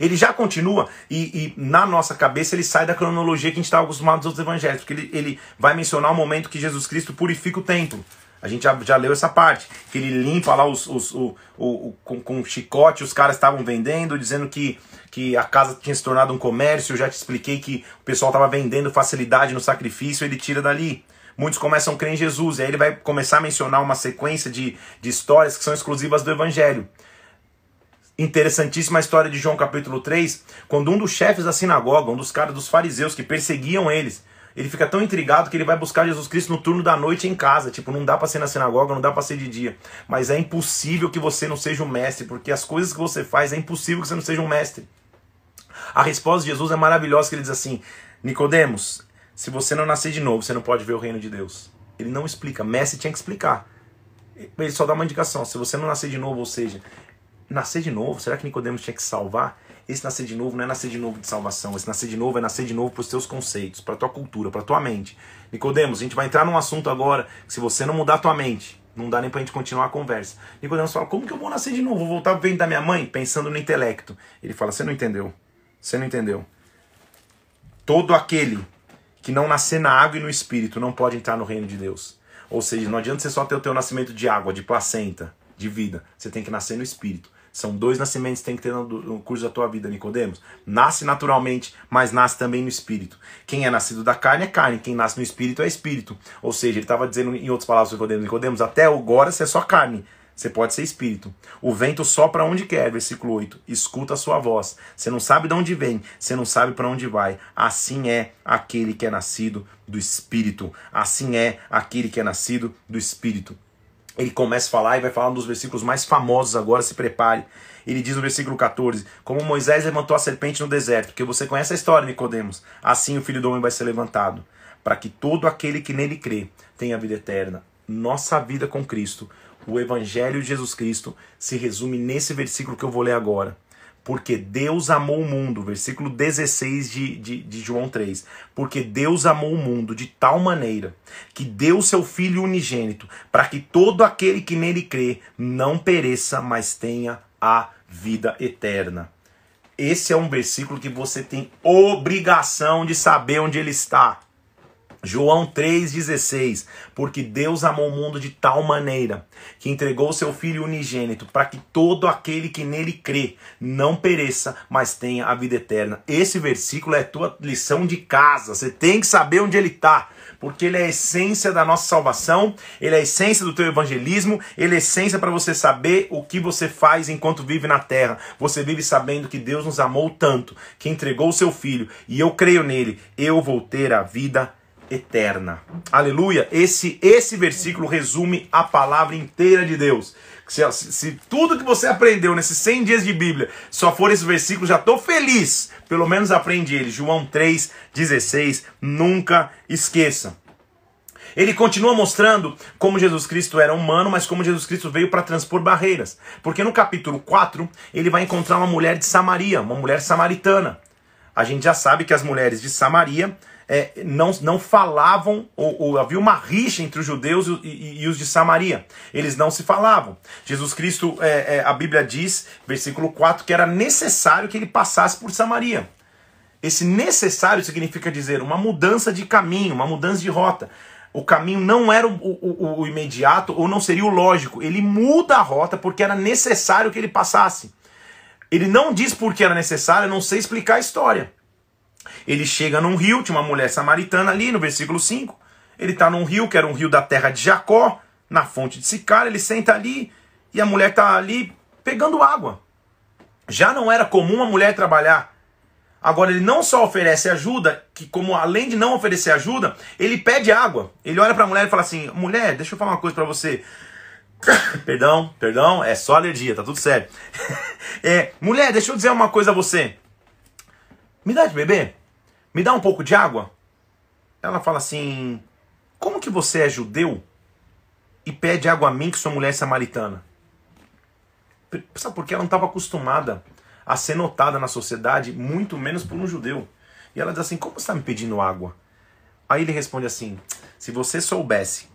Ele já continua e, e, na nossa cabeça ele sai da cronologia que a gente está acostumado dos evangelhos, porque ele, ele vai mencionar o momento que Jesus Cristo purifica o templo. A gente já, já leu essa parte, que ele limpa lá os, os, o, o, o com, com chicote, os caras estavam vendendo, dizendo que, que a casa tinha se tornado um comércio. Eu já te expliquei que o pessoal estava vendendo facilidade no sacrifício, ele tira dali. Muitos começam a crer em Jesus, e aí ele vai começar a mencionar uma sequência de, de histórias que são exclusivas do Evangelho. Interessantíssima a história de João capítulo 3, quando um dos chefes da sinagoga, um dos caras dos fariseus que perseguiam eles, ele fica tão intrigado que ele vai buscar Jesus Cristo no turno da noite em casa. Tipo, não dá para ser na sinagoga, não dá para ser de dia. Mas é impossível que você não seja um mestre, porque as coisas que você faz é impossível que você não seja um mestre. A resposta de Jesus é maravilhosa, que ele diz assim: Nicodemos, se você não nascer de novo, você não pode ver o reino de Deus. Ele não explica. Messi tinha que explicar. Ele só dá uma indicação. Se você não nascer de novo, ou seja, nascer de novo, será que Nicodemos tinha que salvar? Esse nascer de novo não é nascer de novo de salvação. Esse nascer de novo é nascer de novo para os teus conceitos, para a tua cultura, para a tua mente. Nicodemos, a gente vai entrar num assunto agora que se você não mudar a tua mente, não dá nem para a gente continuar a conversa. Nicodemos fala: como que eu vou nascer de novo? Vou voltar para da minha mãe pensando no intelecto. Ele fala: você não entendeu. Você não entendeu. Todo aquele que não nascer na água e no espírito não pode entrar no reino de Deus. Ou seja, não adianta você só ter o teu nascimento de água, de placenta, de vida. Você tem que nascer no espírito. São dois nascimentos que tem que ter no, curso da tua vida, Nicodemos. Nasce naturalmente, mas nasce também no espírito. Quem é nascido da carne é carne, quem nasce no espírito é espírito. Ou seja, ele estava dizendo em outras palavras Nicodemos, Nicodemos, até agora você é só carne. Você pode ser espírito. O vento sopra onde quer, versículo 8. Escuta a sua voz. Você não sabe de onde vem, você não sabe para onde vai. Assim é aquele que é nascido do espírito. Assim é aquele que é nascido do espírito. Ele começa a falar e vai falar um dos versículos mais famosos agora, se prepare. Ele diz no versículo 14: Como Moisés levantou a serpente no deserto, porque você conhece a história, Nicodemos. Assim o filho do homem vai ser levantado, para que todo aquele que nele crê tenha vida eterna. Nossa vida com Cristo o Evangelho de Jesus Cristo se resume nesse versículo que eu vou ler agora. Porque Deus amou o mundo, versículo 16 de, de, de, João 3. Porque Deus amou o mundo de tal maneira que deu seu Filho unigênito, para que todo aquele que nele crê não pereça, mas tenha a vida eterna. Esse é um versículo que você tem obrigação de saber onde ele está. João 3,16: Porque Deus amou o mundo de tal maneira que entregou seu Filho unigênito, para que todo aquele que nele crê não pereça, mas tenha a vida eterna. Esse versículo é tua lição de casa, você tem que saber onde ele está. Porque ele é a essência da nossa salvação, ele é a essência do teu evangelismo, ele é a essência para você saber o que você faz enquanto vive na terra. Você vive sabendo que Deus nos amou tanto, que entregou o seu filho, e eu creio nele, eu vou ter a vida eterna eterna. Aleluia! Esse, esse versículo resume a palavra inteira de Deus. Se, se, tudo que você aprendeu nesses 100 dias de Bíblia só for esse versículo, já estou feliz. Pelo menos aprende ele. João 3,16. Nunca esqueça. Ele continua mostrando como Jesus Cristo era humano, mas como Jesus Cristo veio para transpor barreiras. Porque no capítulo 4, ele vai encontrar uma mulher de Samaria, uma mulher samaritana. A gente já sabe que as mulheres de Samaria é, não, não falavam, ou, ou, havia uma rixa entre os judeus e, e, e, os de Samaria. Eles não se falavam. Jesus Cristo, é, é, a Bíblia diz, versículo 4, que era necessário que ele passasse por Samaria. Esse necessário significa dizer uma mudança de caminho, uma mudança de rota. O caminho não era o, o, o imediato ou não seria o lógico. Ele muda a rota porque era necessário que ele passasse. Ele não diz por que era necessário, eu não sei explicar a história. Ele chega num rio, tinha uma mulher samaritana ali no versículo 5. Ele está num rio, que era um rio da terra de Jacó, na fonte de Sicar. Ele senta ali e a mulher está ali pegando água. Já não era comum a mulher trabalhar. Agora ele não só oferece ajuda, que como além de não oferecer ajuda, ele pede água. Ele olha para a mulher e fala assim: "Mulher, deixa eu falar uma coisa para você. perdão, perdão, é só alergia, tá tudo certo. é, mulher, deixa eu dizer uma coisa a você. Me dá de beber? Me dá um pouco de água? Ela fala assim: Como que você é judeu e pede água a mim que sou mulher samaritana? Sabe por quê? Ela não estava acostumada a ser notada na sociedade, muito menos por um judeu. E ela diz assim: Como você está me pedindo água? Aí ele responde assim: Se você soubesse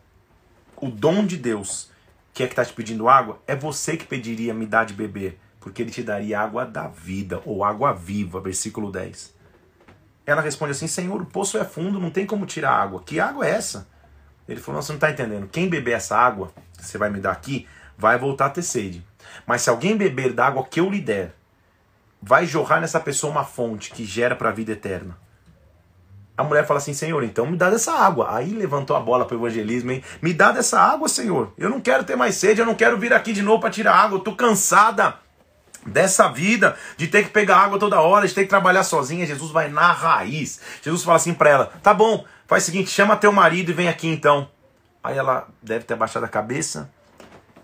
o dom de Deus que é que está te pedindo água, é você que pediria me dar de beber porque ele te daria água da vida, ou água viva, versículo 10. Ela responde assim: Senhor, o poço é fundo, não tem como tirar água. Que água é essa? Ele falou: Você não está entendendo. Quem beber essa água que você vai me dar aqui, vai voltar a ter sede. Mas se alguém beber da água que eu lhe der, vai jorrar nessa pessoa uma fonte que gera para a vida eterna. A mulher fala assim: Senhor, então me dá dessa água. Aí levantou a bola para o evangelismo, hein? Me dá dessa água, Senhor. Eu não quero ter mais sede, eu não quero vir aqui de novo para tirar água. Eu estou cansada dessa vida, de ter que pegar água toda hora, de ter que trabalhar sozinha, Jesus vai na raiz. Jesus fala assim para ela: "Tá bom, faz o seguinte, chama teu marido e vem aqui então". Aí ela deve ter abaixado a cabeça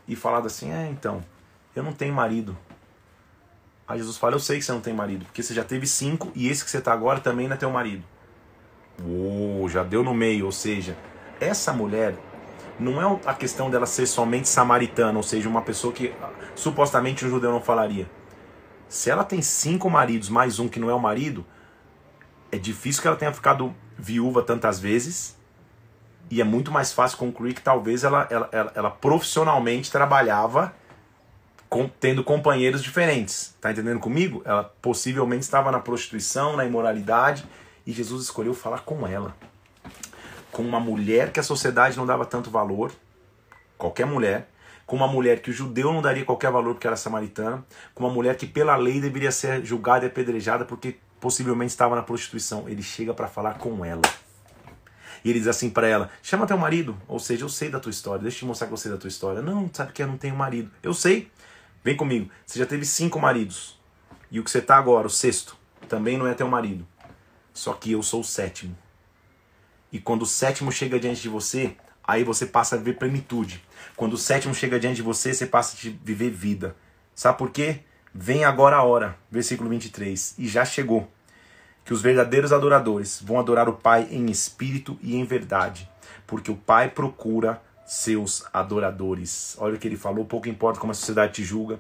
e falado assim: "É, então, eu não tenho marido". Aí Jesus fala: "Eu sei que você não tem marido, porque você já teve cinco e esse que você está agora também não é teu marido". Uou, já deu no meio, ou seja, essa mulher não é a questão dela ser somente samaritana, ou seja, uma pessoa que ah, supostamente um judeu não falaria. Se ela tem cinco maridos mais um que não é o marido, é difícil que ela tenha ficado viúva tantas vezes e é muito mais fácil concluir que talvez ela, ela, ela, ela profissionalmente trabalhava com, tendo companheiros diferentes. Tá entendendo comigo? Ela possivelmente estava na prostituição, na imoralidade e Jesus escolheu falar com ela com uma mulher que a sociedade não dava tanto valor, qualquer mulher, com uma mulher que o judeu não daria qualquer valor porque era samaritana, com uma mulher que pela lei deveria ser julgada e apedrejada porque possivelmente estava na prostituição. Ele chega para falar com ela. E ele diz assim para ela: chama teu marido. Ou seja, eu sei da tua história, deixa eu te mostrar que eu sei da tua história. Não, sabe que eu não tenho marido. Eu sei. Vem comigo. Você já teve cinco maridos. E o que você está agora, o sexto, também não é teu marido. Só que eu sou o sétimo. E quando o sétimo chega diante de você, aí você passa a viver plenitude. Quando o sétimo chega diante de você, você passa a viver vida. Sabe por quê? Vem agora a hora, versículo 23, e já chegou, que os verdadeiros adoradores vão adorar o Pai em espírito e em verdade, porque o Pai procura seus adoradores. Olha o que ele falou, pouco importa como a sociedade te julga,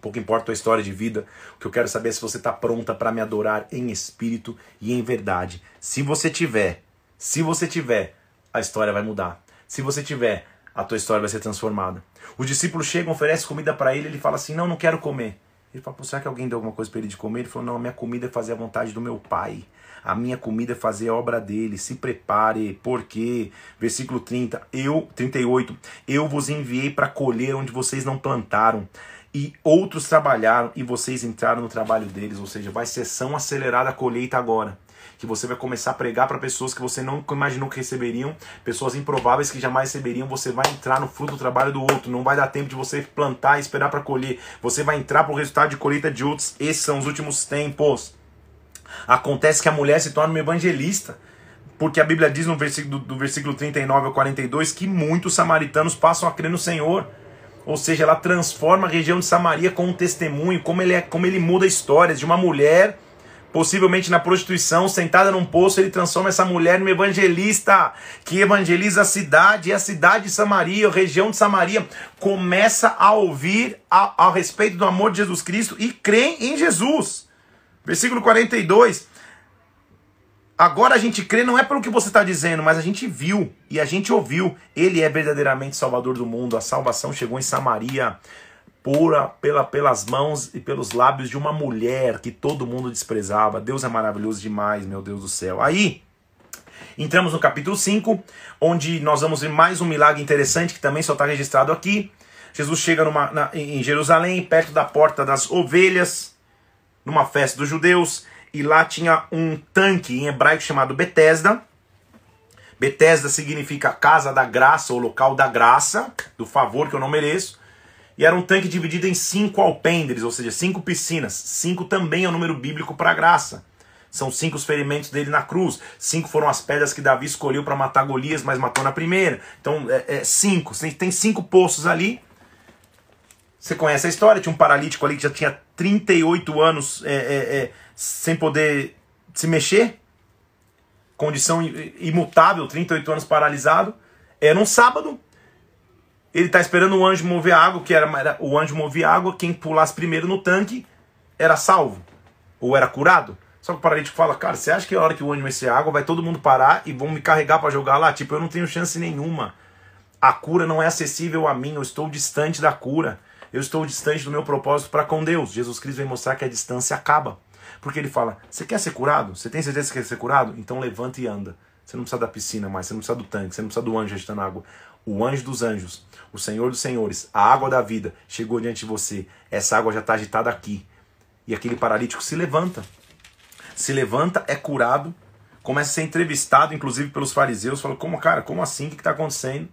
pouco importa a tua história de vida, o que eu quero saber é se você está pronta para me adorar em espírito e em verdade. Se você tiver, se você tiver, a história vai mudar. Se você tiver, a tua história vai ser transformada. Os discípulos chegam, oferecem comida para ele, ele fala assim: Não, não quero comer. Ele fala: será que alguém deu alguma coisa para ele de comer? Ele falou: Não, a minha comida é fazer a vontade do meu pai. A minha comida é fazer a obra dele. Se prepare, porque versículo 30, eu 38, eu vos enviei para colher onde vocês não plantaram e outros trabalharam e vocês entraram no trabalho deles, ou seja, vai sessão acelerada a colheita agora que você vai começar a pregar para pessoas que você não imaginou que receberiam, pessoas improváveis que jamais receberiam. Você vai entrar no fruto do trabalho do outro, não vai dar tempo de você plantar e esperar para colher. Você vai entrar para o resultado de colheita de outros. Esses são os últimos tempos. Acontece que a mulher se torna uma evangelista. Porque a Bíblia diz no versículo, do versículo 39 ao 42 que muitos samaritanos passam a crer no Senhor. Ou seja, ela transforma a região de Samaria com um testemunho, como ele, é, como ele muda histórias de uma mulher possivelmente na prostituição, sentada num poço, ele transforma essa mulher numa evangelista, que evangeliza a cidade, e a cidade de Samaria, a região de Samaria, começa a ouvir a, a respeito do amor de Jesus Cristo e crê em Jesus. Versículo 42. Agora a gente crê não é pelo que você está dizendo, mas a gente viu e a gente ouviu. Ele é verdadeiramente Salvador do mundo. A salvação chegou em Samaria pura pela, pelas mãos e pelos lábios de uma mulher que todo mundo desprezava. Deus é maravilhoso demais, meu Deus do céu. Aí, entramos no capítulo 5, onde nós vamos ver mais um milagre interessante que também só está registrado aqui. Jesus chega numa, na, em Jerusalém, perto da porta das ovelhas, numa festa dos judeus, e lá tinha um tanque em hebraico chamado Betesda. Betesda significa casa da graça ou local da graça, do favor que eu não mereço. E era um tanque dividido em cinco alpendres, ou seja, cinco piscinas. Cinco também é o um número bíblico para a graça. São cinco os ferimentos dele na cruz. Cinco foram as pedras que Davi escolheu para matar Golias, mas matou na primeira. Então, é, é cinco. Tem cinco poços ali. Você conhece a história? Tinha um paralítico ali que já tinha 38 anos é, é, é, sem poder se mexer. Condição imutável, 38 anos paralisado. Era um sábado. Ele está esperando o anjo mover água, que era, era o anjo movia água, quem pulasse primeiro no tanque era salvo ou era curado. Só que o paralítico fala, cara, você acha que a hora que o anjo mexer água vai todo mundo parar e vão me carregar para jogar lá? Tipo, eu não tenho chance nenhuma. A cura não é acessível a mim, eu estou distante da cura. Eu estou distante do meu propósito para com Deus. Jesus Cristo vem mostrar que a distância acaba. Porque ele fala: Você quer ser curado? Você tem certeza que quer ser curado? Então levanta e anda. Você não precisa da piscina mais, você não precisa do tanque, você não precisa do anjo agitando água. O anjo dos anjos o Senhor dos Senhores, a água da vida chegou diante de você, essa água já está agitada aqui. E aquele paralítico se levanta. Se levanta, é curado, começa a ser entrevistado, inclusive pelos fariseus, fala, como, cara, como assim? O que está acontecendo?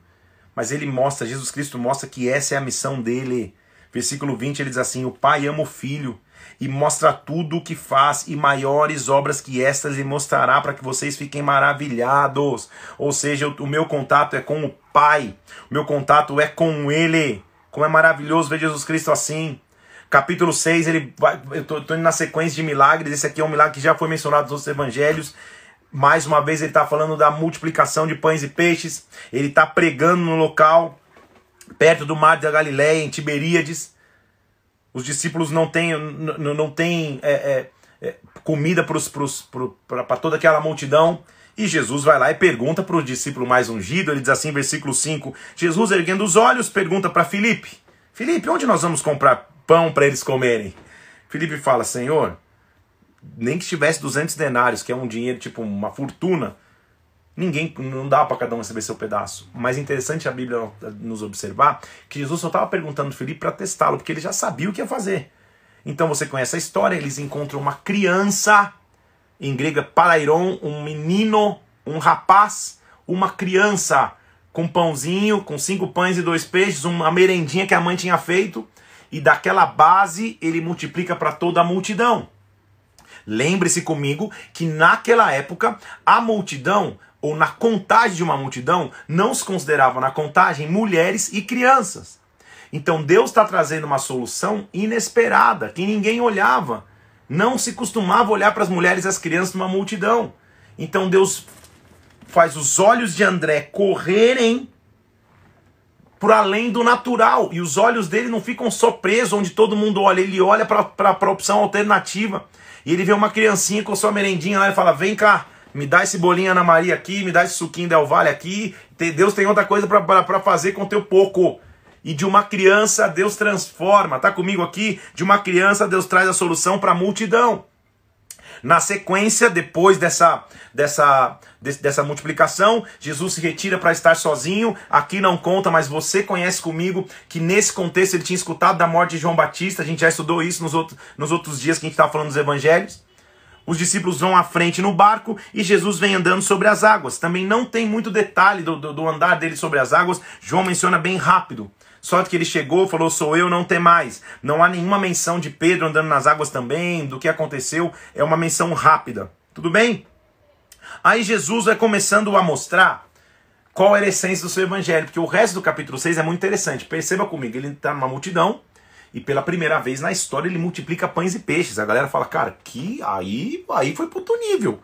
Mas ele mostra, Jesus Cristo mostra que essa é a missão dele. Versículo 20, ele diz assim: O Pai ama o Filho e mostra tudo o que faz, e maiores obras que estas lhe mostrará para que vocês fiquem maravilhados. Ou seja, o meu contato é com o Pai, o meu contato é com Ele. Como é maravilhoso ver Jesus Cristo assim. Capítulo 6, ele vai, eu estou indo na sequência de milagres. Esse aqui é um milagre que já foi mencionado nos outros evangelhos. Mais uma vez ele está falando da multiplicação de pães e peixes. Ele está pregando no local, perto do mar da Galiléia, em Tiberíades. Os discípulos não têm, não, não têm é, é, é, comida para toda aquela multidão. E Jesus vai lá e pergunta para o discípulo mais ungido, ele diz assim, versículo 5: Jesus, erguendo os olhos, pergunta para Filipe: Filipe, onde nós vamos comprar pão para eles comerem? Filipe fala: Senhor, nem que tivesse 200 denários, que é um dinheiro tipo uma fortuna, ninguém não dá para cada um receber seu pedaço. Mas interessante a Bíblia nos observar que Jesus só estava perguntando para Filipe para testá-lo, porque ele já sabia o que ia fazer. Então você conhece a história, eles encontram uma criança, em grego é parairon, um menino, um rapaz, uma criança com pãozinho, com cinco pães e dois peixes, uma merendinha que a mãe tinha feito, e daquela base ele multiplica para toda a multidão. Lembre-se comigo que naquela época a multidão ou na contagem de uma multidão não se consideravam na contagem mulheres e crianças. Então Deus está trazendo uma solução inesperada que ninguém olhava. Não se costumava olhar para as mulheres e as crianças numa multidão. Então Deus faz os olhos de André correrem por além do natural. E os olhos dele não ficam só presos onde todo mundo olha, ele olha para a opção alternativa. E ele vê uma criancinha com sua merendinha lá e fala: Vem cá, me dá esse bolinho Ana Maria aqui, me dá esse suquinho Del Valle aqui. Deus tem outra coisa para fazer com o teu pouco. E de uma criança Deus transforma, tá comigo aqui? De uma criança Deus traz a solução para a multidão. Na sequência, depois dessa, dessa, dessa multiplicação, Jesus se retira para estar sozinho. Aqui não conta, mas você conhece comigo que nesse contexto ele tinha escutado da morte de João Batista. A gente já estudou isso nos outros, nos outros dias que a gente estava falando dos evangelhos. Os discípulos vão à frente no barco e Jesus vem andando sobre as águas. Também não tem muito detalhe do, do, do andar dele sobre as águas. João menciona bem rápido. Só que ele chegou, falou: Sou eu, não tem mais. Não há nenhuma menção de Pedro andando nas águas também, do que aconteceu. É uma menção rápida. Tudo bem? Aí Jesus vai começando a mostrar qual era a essência do seu evangelho, porque o resto do capítulo 6 é muito interessante. Perceba comigo, ele está numa multidão e pela primeira vez na história ele multiplica pães e peixes. A galera fala, cara, que aí, aí foi pro outro nível.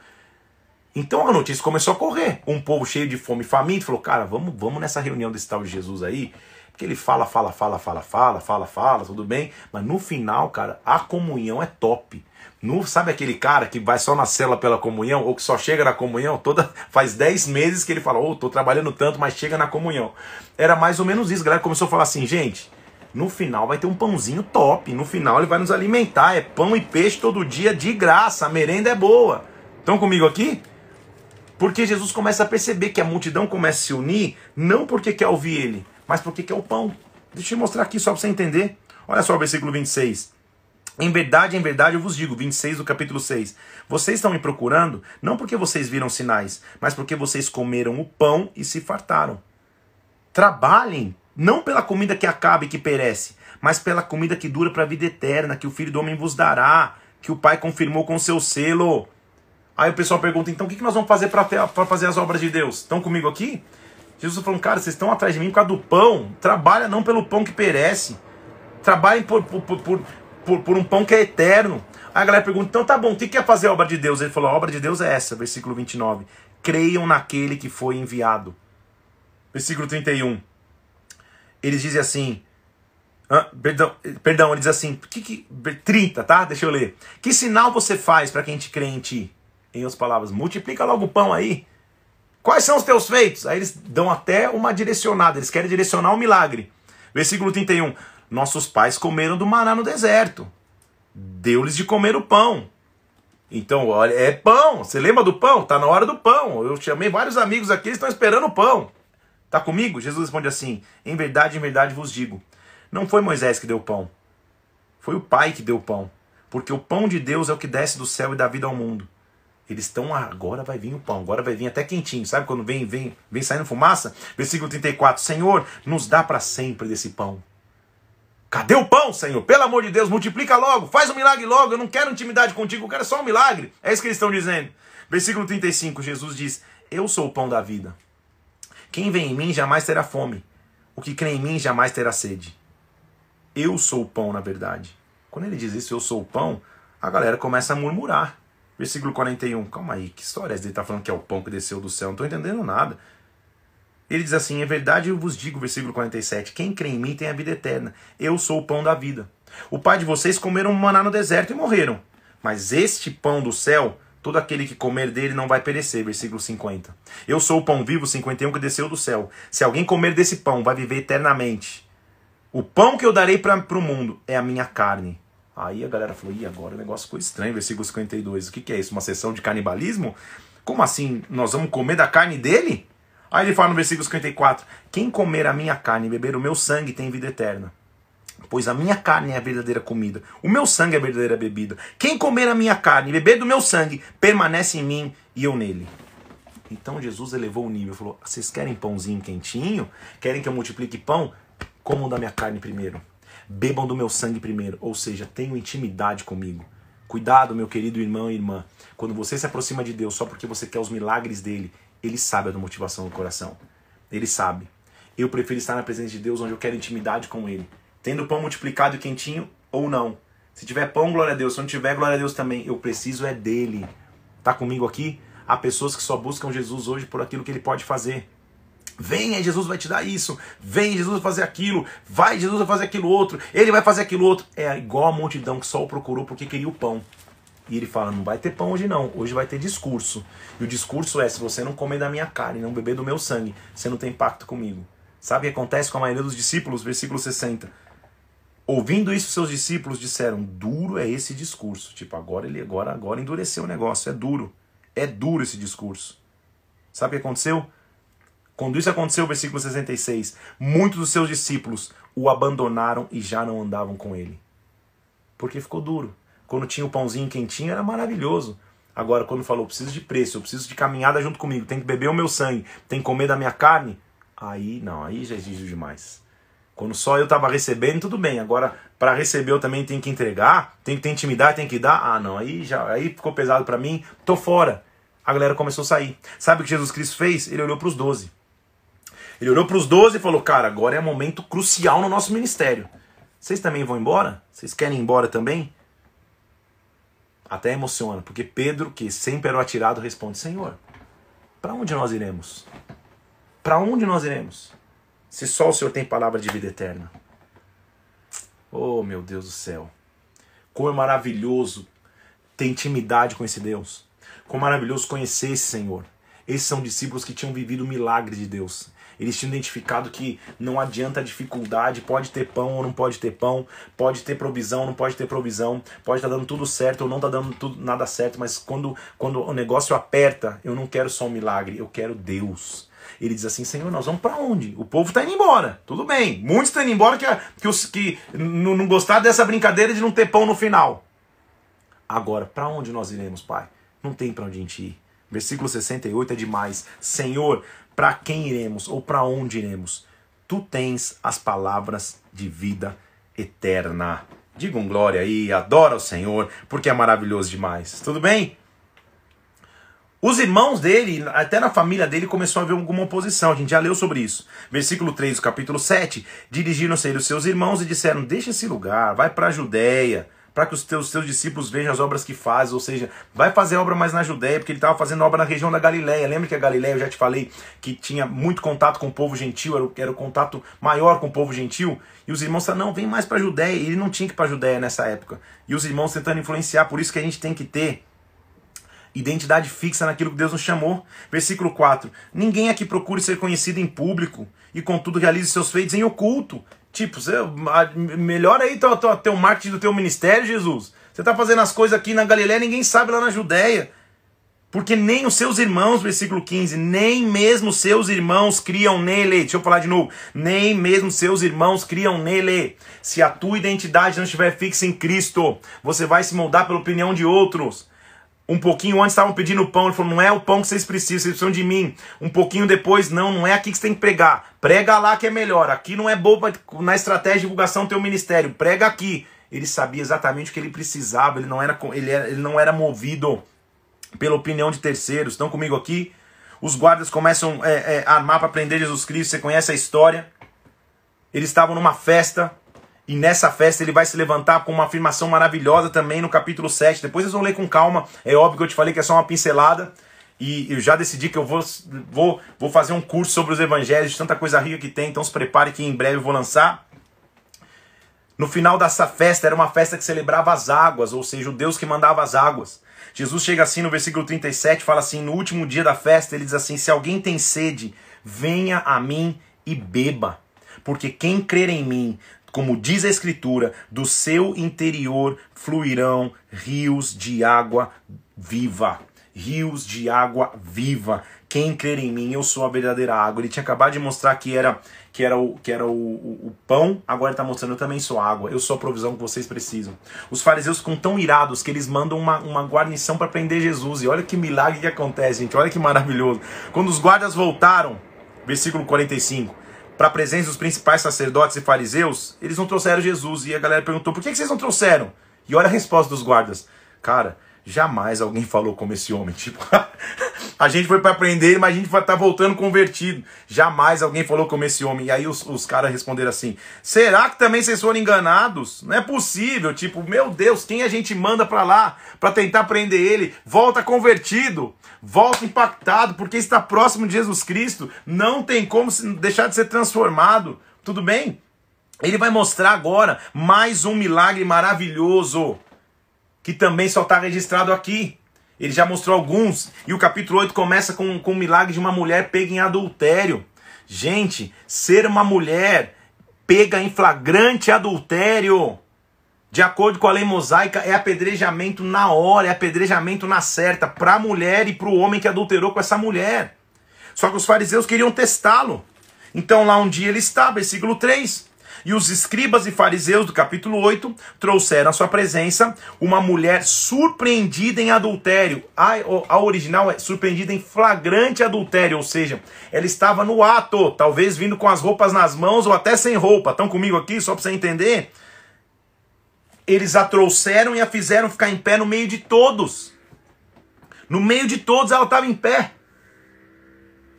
Então a notícia começou a correr. Um povo cheio de fome e faminto falou, cara, vamos, vamos nessa reunião desse tal de Jesus aí que ele fala, fala, fala, fala, fala, fala, fala, tudo bem, mas no final, cara, a comunhão é top. No, sabe aquele cara que vai só na cela pela comunhão, ou que só chega na comunhão, toda faz 10 meses que ele fala, ô, oh, tô trabalhando tanto, mas chega na comunhão. Era mais ou menos isso, a galera começou a falar assim, gente, no final vai ter um pãozinho top, no final ele vai nos alimentar, é pão e peixe todo dia de graça, a merenda é boa. Estão comigo aqui? Porque Jesus começa a perceber que a multidão começa a se unir, não porque quer ouvir ele, mas por que é o pão? Deixa eu mostrar aqui só para você entender. Olha só o versículo 26. Em verdade, em verdade, eu vos digo, 26 do capítulo 6. Vocês estão me procurando não porque vocês viram sinais, mas porque vocês comeram o pão e se fartaram. Trabalhem não pela comida que acaba e que perece, mas pela comida que dura para a vida eterna, que o Filho do Homem vos dará, que o Pai confirmou com seu selo. Aí o pessoal pergunta, então o que nós vamos fazer para fazer as obras de Deus? Estão comigo aqui? Jesus falou, cara, vocês estão atrás de mim por causa do pão. Trabalha não pelo pão que perece. Trabalhem por, por, por, por, por um pão que é eterno. Aí a galera pergunta, então tá bom, o que é fazer a obra de Deus? Ele falou, a obra de Deus é essa, versículo 29. Creiam naquele que foi enviado. Versículo 31. Eles dizem assim, ah, perdão, perdão, ele diz assim, que, que, 30, tá? Deixa eu ler. Que sinal você faz para quem te crê em ti? Em outras palavras, multiplica logo o pão aí. Quais são os teus feitos? Aí eles dão até uma direcionada, eles querem direcionar um milagre. Versículo 31. Nossos pais comeram do maná no deserto. Deu-lhes de comer o pão. Então, olha, é pão. Você lembra do pão? Tá na hora do pão. Eu chamei vários amigos aqui, eles estão esperando o pão. Tá comigo? Jesus responde assim: Em verdade, em verdade vos digo: Não foi Moisés que deu o pão. Foi o Pai que deu o pão. Porque o pão de Deus é o que desce do céu e dá vida ao mundo. Eles estão, agora vai vir o pão, agora vai vir até quentinho. Sabe quando vem, vem, vem saindo fumaça? Versículo 34. Senhor, nos dá para sempre desse pão. Cadê o pão, Senhor? Pelo amor de Deus, multiplica logo, faz um milagre logo. Eu não quero intimidade contigo, eu quero só um milagre. É isso que eles estão dizendo. Versículo 35, Jesus diz: Eu sou o pão da vida. Quem vem em mim jamais terá fome. O que crê em mim jamais terá sede. Eu sou o pão, na verdade. Quando ele diz isso, eu sou o pão, a galera começa a murmurar. Versículo 41. Calma aí, que história é essa? Ele está falando que é o pão que desceu do céu. Não estou entendendo nada. Ele diz assim: É verdade, eu vos digo, versículo 47, quem crê em mim tem a vida eterna. Eu sou o pão da vida. O pai de vocês comeram maná no deserto e morreram. Mas este pão do céu, todo aquele que comer dele não vai perecer. Versículo 50. Eu sou o pão vivo, 51, que desceu do céu. Se alguém comer desse pão, vai viver eternamente. O pão que eu darei para o mundo é a minha carne. Aí a galera falou: e agora o negócio ficou estranho. Versículo 52. O que, que é isso? Uma sessão de canibalismo? Como assim? Nós vamos comer da carne dele? Aí ele fala no versículo 54: Quem comer a minha carne e beber o meu sangue tem vida eterna. Pois a minha carne é a verdadeira comida, o meu sangue é a verdadeira bebida. Quem comer a minha carne e beber do meu sangue permanece em mim e eu nele. Então Jesus elevou o nível, falou: Vocês querem pãozinho quentinho? Querem que eu multiplique pão? Comam da minha carne primeiro. Bebam do meu sangue primeiro. Ou seja, tenham intimidade comigo. Cuidado, meu querido irmão e irmã. Quando você se aproxima de Deus só porque você quer os milagres dele, ele sabe a motivação do coração. Ele sabe. Eu prefiro estar na presença de Deus onde eu quero intimidade com Ele. Tendo pão multiplicado e quentinho ou não. Se tiver pão, glória a Deus. Se não tiver, glória a Deus também. Eu preciso é dele. Tá comigo aqui? Há pessoas que só buscam Jesus hoje por aquilo que ele pode fazer. Venha, Jesus vai te dar isso. Vem, Jesus vai fazer aquilo. Vai, Jesus vai fazer aquilo outro. Ele vai fazer aquilo outro. É igual a multidão que só o procurou porque queria o pão. E ele fala: não vai ter pão hoje não, hoje vai ter discurso. E o discurso é: se você não comer da minha carne, não beber do meu sangue, você não tem pacto comigo. Sabe o que acontece com a maioria dos discípulos? Versículo 60. Ouvindo isso, seus discípulos disseram: duro é esse discurso. Tipo, agora ele agora, agora endureceu o negócio, é duro. É duro esse discurso. Sabe o que aconteceu? Quando isso aconteceu, versículo 66, muitos dos seus discípulos o abandonaram e já não andavam com ele. Porque ficou duro. Quando tinha o pãozinho quentinho era maravilhoso. Agora, quando falou, preciso de preço, eu preciso de caminhada junto comigo, tem que beber o meu sangue, tem que comer da minha carne, aí não, aí já exige demais. Quando só eu estava recebendo, tudo bem. Agora, para receber, eu também tenho que entregar, tem que ter intimidade, tem que dar. Ah, não, aí já aí ficou pesado para mim, tô fora. A galera começou a sair. Sabe o que Jesus Cristo fez? Ele olhou para os doze. Ele olhou para os doze e falou: Cara, agora é momento crucial no nosso ministério. Vocês também vão embora? Vocês querem ir embora também? Até emociona, porque Pedro, que sempre era o atirado, responde: Senhor, para onde nós iremos? Para onde nós iremos? Se só o Senhor tem palavra de vida eterna. Oh, meu Deus do céu. Como é maravilhoso ter intimidade com esse Deus. Como é maravilhoso conhecer esse Senhor. Esses são discípulos que tinham vivido o milagre de Deus. Eles tinham identificado que não adianta a dificuldade, pode ter pão ou não pode ter pão, pode ter provisão ou não pode ter provisão, pode estar tá dando tudo certo ou não está dando tudo, nada certo, mas quando, quando o negócio aperta, eu não quero só um milagre, eu quero Deus. Ele diz assim, Senhor, nós vamos para onde? O povo está indo embora. Tudo bem. Muitos estão indo embora que, que, os, que não, gostaram dessa brincadeira de não ter pão no final. Agora, para onde nós iremos, Pai? Não tem para onde a gente ir. Versículo 68 é demais. Senhor, para quem iremos ou para onde iremos? Tu tens as palavras de vida eterna. Diga um glória aí, adora o Senhor, porque é maravilhoso demais. Tudo bem? Os irmãos dele, até na família dele, começou a haver alguma oposição. A gente já leu sobre isso. Versículo 3 do capítulo 7. Dirigiram-se os seus irmãos e disseram: Deixa esse lugar, vai para a Judéia para que os teus, teus discípulos vejam as obras que fazes, ou seja, vai fazer obra mais na Judéia, porque ele estava fazendo obra na região da Galiléia. Lembra que a Galiléia, eu já te falei, que tinha muito contato com o povo gentil, era o, era o contato maior com o povo gentil, e os irmãos falaram, não, vem mais para a Judéia, e ele não tinha que ir para a Judéia nessa época. E os irmãos tentando influenciar, por isso que a gente tem que ter identidade fixa naquilo que Deus nos chamou. Versículo 4: Ninguém aqui procure ser conhecido em público e, contudo, realize seus feitos em oculto. Tipo, você, melhora aí teu, teu marketing do teu ministério, Jesus. Você está fazendo as coisas aqui na Galiléia, ninguém sabe lá na Judéia. Porque nem os seus irmãos, versículo 15, nem mesmo seus irmãos criam nele. Deixa eu falar de novo. Nem mesmo seus irmãos criam nele. Se a tua identidade não estiver fixa em Cristo, você vai se moldar pela opinião de outros. Um pouquinho antes estavam pedindo pão, ele falou: não é o pão que vocês precisam, vocês precisam de mim. Um pouquinho depois, não, não é aqui que você tem que pregar. Prega lá que é melhor. Aqui não é boa na estratégia de divulgação do teu ministério. Prega aqui. Ele sabia exatamente o que ele precisava, ele não era, ele era, ele não era movido pela opinião de terceiros. Estão comigo aqui? Os guardas começam é, é, a armar para prender Jesus Cristo. Você conhece a história? Eles estavam numa festa E nessa festa ele vai se levantar com uma afirmação maravilhosa também no capítulo 7. Depois vocês vão ler com calma. É óbvio que eu te falei que é só uma pincelada. E eu já decidi que eu vou, vou, vou fazer um curso sobre os evangelhos, tanta coisa rica que tem. Então se prepare que em breve eu vou lançar. No final dessa festa, era uma festa que celebrava as águas, ou seja, o Deus que mandava as águas. Jesus chega assim no versículo 37, fala assim: no último dia da festa, ele diz assim: Se alguém tem sede, venha a mim e beba. Porque quem crer em mim, como diz a Escritura, do seu interior fluirão rios de água viva. Rios de água viva. Quem crer em mim, eu sou a verdadeira água. Ele tinha acabado de mostrar que era que era o, que era o, o, o pão, agora está mostrando eu também sou água, eu sou a provisão que vocês precisam. Os fariseus ficam tão irados que eles mandam uma, uma guarnição para prender Jesus. E olha que milagre que acontece, gente. Olha que maravilhoso. Quando os guardas voltaram, versículo 45, para a presença dos principais sacerdotes e fariseus, eles não trouxeram Jesus. E a galera perguntou: por que vocês não trouxeram? E olha a resposta dos guardas: cara, jamais alguém falou como esse homem. Tipo, a gente foi para aprender, mas a gente vai tá voltando convertido. Jamais alguém falou como esse homem. E aí os, os caras responderam assim: será que também vocês foram enganados? Não é possível. Tipo, meu Deus, quem a gente manda para lá para tentar prender ele? Volta convertido volta impactado, porque está próximo de Jesus Cristo, não tem como deixar de ser transformado. Tudo bem? Ele vai mostrar agora mais um milagre maravilhoso, que também só está registrado aqui. Ele já mostrou alguns, e o capítulo 8 começa com, com o milagre de uma mulher pega em adultério. Gente, ser uma mulher pega em flagrante adultério de acordo com a lei mosaica, é apedrejamento na hora, é apedrejamento na certa, para a mulher e para o homem que adulterou com essa mulher. Só que os fariseus queriam testá-lo. Então lá um dia ele está, versículo 3. E os escribas e fariseus do capítulo 8 trouxeram à sua presença uma mulher surpreendida em adultério. A, a original é surpreendida em flagrante adultério, ou seja, ela estava no ato, talvez vindo com as roupas nas mãos ou até sem roupa. Estão comigo aqui, só para você entender? eles a trouxeram e a fizeram ficar em pé no meio de todos. No meio de todos ela estava em pé.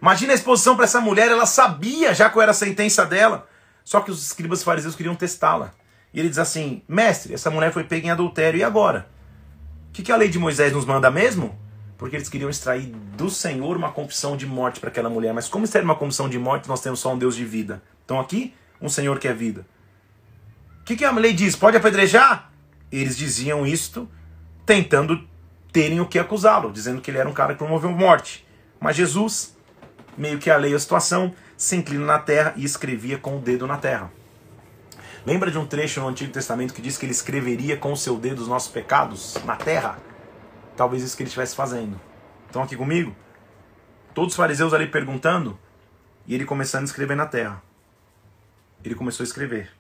Imagina a exposição para essa mulher, ela sabia já qual era a sentença dela. Só que os escribas e fariseus queriam testá-la. E ele diz assim: Mestre, essa mulher foi pega em adultério, e agora? O que, que a lei de Moisés nos manda mesmo? Porque eles queriam extrair do Senhor uma confissão de morte para aquela mulher. Mas como extrair uma confissão de morte, nós temos só um Deus de vida. Então aqui, um Senhor que é vida. O que, que a lei diz? Pode apedrejar? Eles diziam isto tentando terem o que acusá-lo, dizendo que ele era um cara que promoveu morte. Mas Jesus, meio que alheio a situação, se inclina na terra e escrevia com o dedo na terra. Lembra de um trecho no Antigo Testamento que diz que ele escreveria com o seu dedo os nossos pecados na terra? Talvez isso que ele estivesse fazendo. Estão aqui comigo? Todos os fariseus ali perguntando e ele começando a escrever na terra. Ele começou a escrever.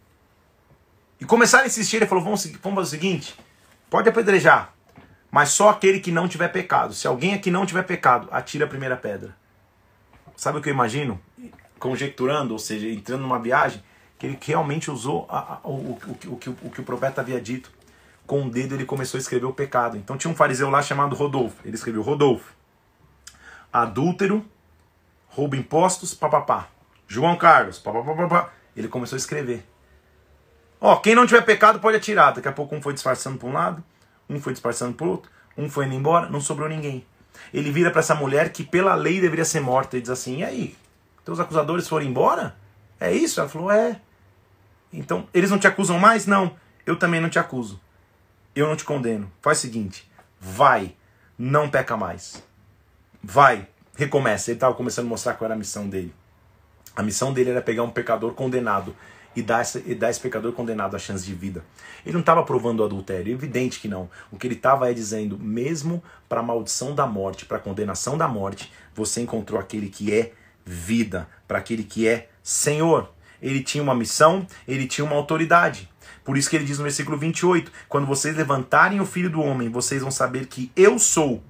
E começaram a insistir, ele falou: vamos, vamos fazer o seguinte: pode apedrejar, mas só aquele que não tiver pecado. Se alguém aqui não tiver pecado, atira a primeira pedra. Sabe o que eu imagino? Conjecturando, ou seja, entrando numa viagem, que ele realmente usou a, a, o, o, o, que, o que o profeta havia dito. Com o dedo ele começou a escrever o pecado. Então tinha um fariseu lá chamado Rodolfo. Ele escreveu Rodolfo. Adúltero, roubo impostos, papapá. João Carlos, papapá. Ele começou a escrever. Ó, quem não tiver pecado pode atirar. Daqui a pouco um foi disfarçando para um lado, um foi disfarçando para outro, um foi indo embora, não sobrou ninguém. Ele vira para essa mulher que pela lei deveria ser morta e diz assim: "E aí? Teus acusadores foram embora? É isso?" Ela falou: "É". Então, eles não te acusam mais? Não. Eu também não te acuso. Eu não te condeno. Faz o seguinte: vai, não peca mais. Vai, recomeça. Ele estava começando a mostrar qual era a missão dele. A missão dele era pegar um pecador condenado e dar, esse, e dar esse pecador condenado a chance de vida. Ele não estava provando o adultério, é evidente que não. O que ele estava é dizendo, mesmo para a maldição da morte, para a condenação da morte, você encontrou aquele que é vida, para aquele que é Senhor. Ele tinha uma missão, ele tinha uma autoridade. Por isso que ele diz no versículo 28, quando vocês levantarem o Filho do Homem, vocês vão saber que eu sou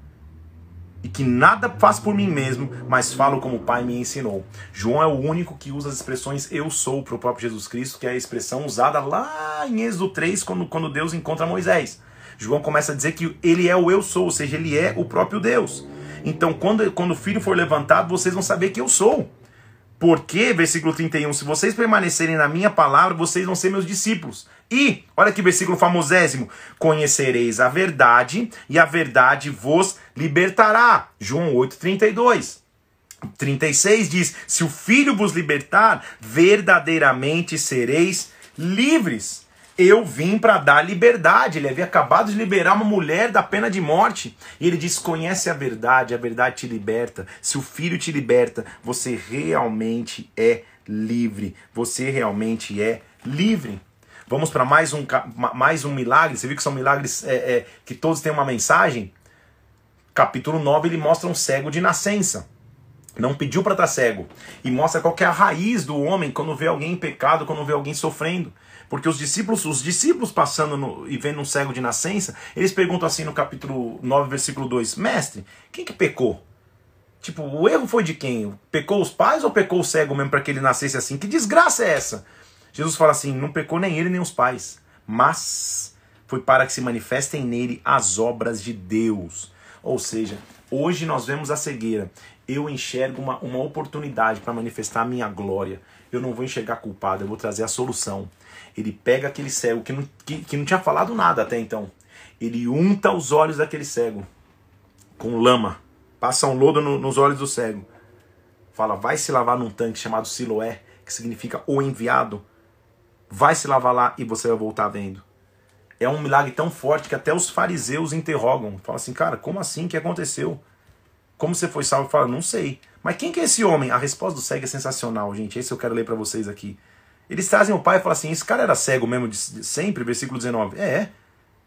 e que nada faço por mim mesmo, mas falo como o Pai me ensinou. João é o único que usa as expressões eu sou para o próprio Jesus Cristo, que é a expressão usada lá em Êxodo 3, quando, quando Deus encontra Moisés. João começa a dizer que ele é o eu sou, ou seja, ele é o próprio Deus. Então, quando, quando o filho for levantado, vocês vão saber que eu sou. Porque, versículo 31, se vocês permanecerem na minha palavra, vocês vão ser meus discípulos. E, olha que versículo famosésimo: Conhecereis a verdade, e a verdade vos libertará. João 8, 32. 36 diz: Se o filho vos libertar, verdadeiramente sereis livres. Eu vim para dar liberdade. Ele havia acabado de liberar uma mulher da pena de morte. E ele diz: Conhece a verdade, a verdade te liberta. Se o filho te liberta, você realmente é livre. Você realmente é livre. Vamos para mais um, mais um milagre. Você viu que são milagres é, é, que todos têm uma mensagem? Capítulo 9 ele mostra um cego de nascença. Não pediu para estar tá cego. E mostra qual é a raiz do homem quando vê alguém em pecado, quando vê alguém sofrendo. Porque os discípulos, os discípulos passando no, e vendo um cego de nascença, eles perguntam assim no capítulo 9, versículo 2: Mestre, quem que pecou? Tipo, o erro foi de quem? Pecou os pais ou pecou o cego mesmo para que ele nascesse assim? Que desgraça é essa? Jesus fala assim: não pecou nem ele nem os pais, mas foi para que se manifestem nele as obras de Deus. Ou seja, hoje nós vemos a cegueira. Eu enxergo uma, uma oportunidade para manifestar a minha glória. Eu não vou enxergar culpado, eu vou trazer a solução. Ele pega aquele cego que não, que, que não tinha falado nada até então. Ele unta os olhos daquele cego com lama. Passa um lodo no, nos olhos do cego. Fala, vai se lavar num tanque chamado Siloé, que significa o enviado. Vai se lavar lá e você vai voltar vendo. É um milagre tão forte que até os fariseus interrogam. Fala assim, cara, como assim? O que aconteceu? Como você foi salvo? Fala, não sei. Mas quem que é esse homem? A resposta do cego é sensacional, gente. Esse eu quero ler para vocês aqui. Eles trazem o pai e falam assim: esse cara era cego mesmo de sempre, versículo 19. É,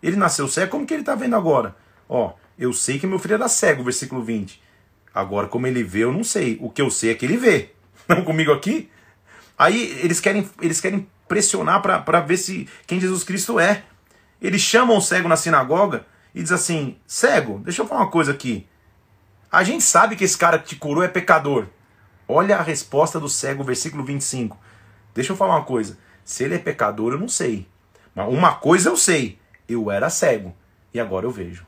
ele nasceu cego, como que ele está vendo agora? Ó, eu sei que meu filho era cego, versículo 20. Agora, como ele vê, eu não sei. O que eu sei é que ele vê. Estão comigo aqui? Aí eles querem, eles querem pressionar para ver se quem Jesus Cristo é. Eles chamam o cego na sinagoga e diz assim: cego, deixa eu falar uma coisa aqui. A gente sabe que esse cara que te curou é pecador. Olha a resposta do cego, versículo 25. Deixa eu falar uma coisa. Se ele é pecador, eu não sei. Mas uma coisa eu sei. Eu era cego e agora eu vejo.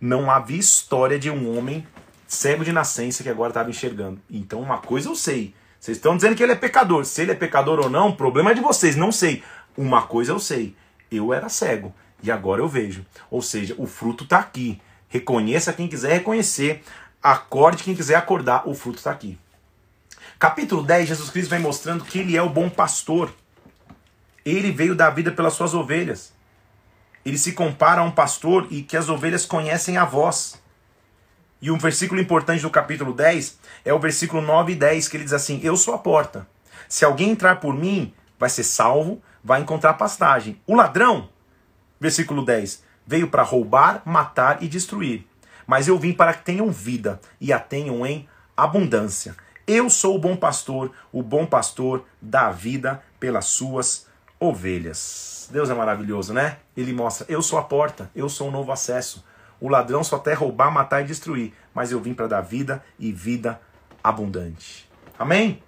Não havia história de um homem cego de nascença que agora estava enxergando. Então uma coisa eu sei. Vocês estão dizendo que ele é pecador. Se ele é pecador ou não, o problema é de vocês. Não sei. Uma coisa eu sei. Eu era cego e agora eu vejo. Ou seja, o fruto está aqui. Reconheça quem quiser reconhecer. Acorde quem quiser acordar. O fruto está aqui. Capítulo 10, Jesus Cristo vem mostrando que ele é o bom pastor. Ele veio dar vida pelas suas ovelhas. Ele se compara a um pastor e que as ovelhas conhecem a voz. E um versículo importante do capítulo 10 é o versículo 9 e 10, que ele diz assim: Eu sou a porta. Se alguém entrar por mim, vai ser salvo, vai encontrar pastagem. O ladrão, versículo 10, veio para roubar, matar e destruir. Mas eu vim para que tenham vida e a tenham em abundância. Eu sou o bom pastor, o bom pastor dá vida pelas suas ovelhas. Deus é maravilhoso, né? Ele mostra: eu sou a porta, eu sou o novo acesso. O ladrão só quer roubar, matar e destruir, mas eu vim para dar vida e vida abundante. Amém?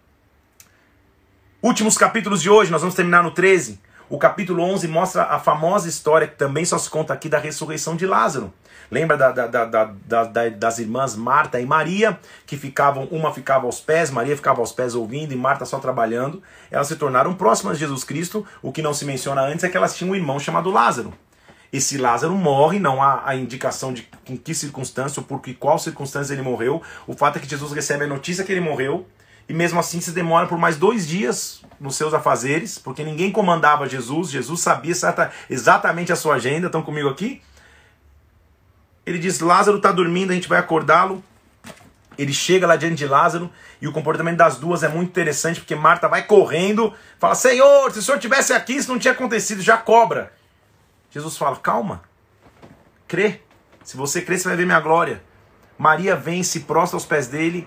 Últimos capítulos de hoje, nós vamos terminar no 13. O capítulo 11 mostra a famosa história que também só se conta aqui da ressurreição de Lázaro. Lembra da, da, da, das irmãs Marta e Maria, que ficavam, uma ficava aos pés, Maria ficava aos pés ouvindo e Marta só trabalhando. Elas se tornaram próximas de Jesus Cristo. O que não se menciona antes é que elas tinham um irmão chamado Lázaro. Esse Lázaro morre, não há a indicação de em que circunstância ou por que, qual circunstância ele morreu. O fato é que Jesus recebe a notícia que ele morreu e mesmo assim se demora por mais dois dias nos seus afazeres, porque ninguém comandava Jesus, Jesus sabia exatamente a sua agenda. Estão comigo aqui? Ele diz: Lázaro está dormindo, a gente vai acordá-lo. Ele chega lá diante de Lázaro e o comportamento das duas é muito interessante porque Marta vai correndo, fala: Senhor, se o senhor tivesse aqui, isso não tinha acontecido, já cobra. Jesus fala: Calma, crê. Se você crê, você vai ver minha glória. Maria vem, se prostra aos pés dele,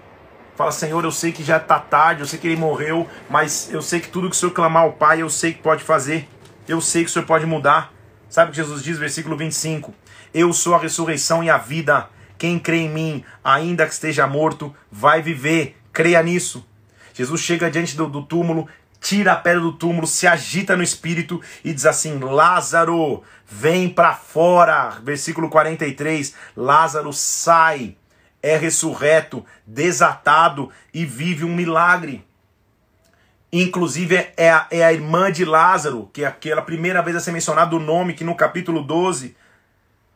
fala: Senhor, eu sei que já está tarde, eu sei que ele morreu, mas eu sei que tudo que o senhor clamar ao Pai, eu sei que pode fazer, eu sei que o senhor pode mudar. Sabe o que Jesus diz, versículo 25? Eu sou a ressurreição e a vida. Quem crê em mim, ainda que esteja morto, vai viver. Creia nisso. Jesus chega diante do, do túmulo, tira a pedra do túmulo, se agita no espírito e diz assim: Lázaro, vem para fora. Versículo 43. Lázaro sai, é ressurreto, desatado e vive um milagre. Inclusive é a, é a irmã de Lázaro, que é aquela primeira vez a ser mencionado o nome, que no capítulo 12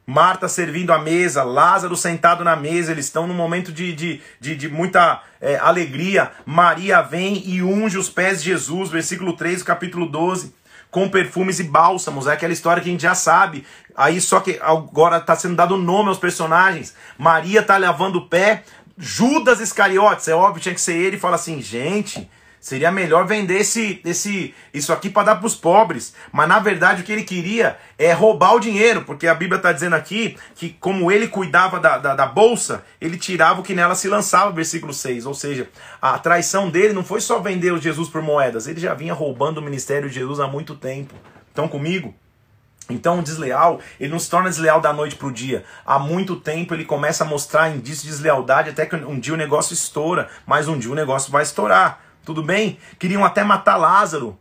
Marta servindo a mesa, Lázaro sentado na mesa, eles estão num momento de, de, de, de muita é, alegria. Maria vem e unge os pés de Jesus, versículo 3 do capítulo 12, com perfumes e bálsamos. É aquela história que a gente já sabe. Aí só que agora está sendo dado nome aos personagens. Maria está lavando o pé. Judas Iscariotes, é óbvio, tinha que ser ele, fala assim: gente, Seria melhor vender esse, esse, isso aqui para dar para os pobres. Mas na verdade o que ele queria é roubar o dinheiro, porque a Bíblia está dizendo aqui que, como ele cuidava da, da, da, bolsa, ele tirava o que nela se lançava, versículo 6. Ou seja, a traição dele não foi só vender o Jesus por moedas, ele já vinha roubando o ministério de Jesus há muito tempo. Estão comigo? Então, o desleal, ele não se torna desleal da noite para o dia. Há muito tempo ele começa a mostrar indícios de deslealdade, até que um dia o negócio estoura, mas um dia o negócio vai estourar. Tudo bem? Queriam até matar Lázaro.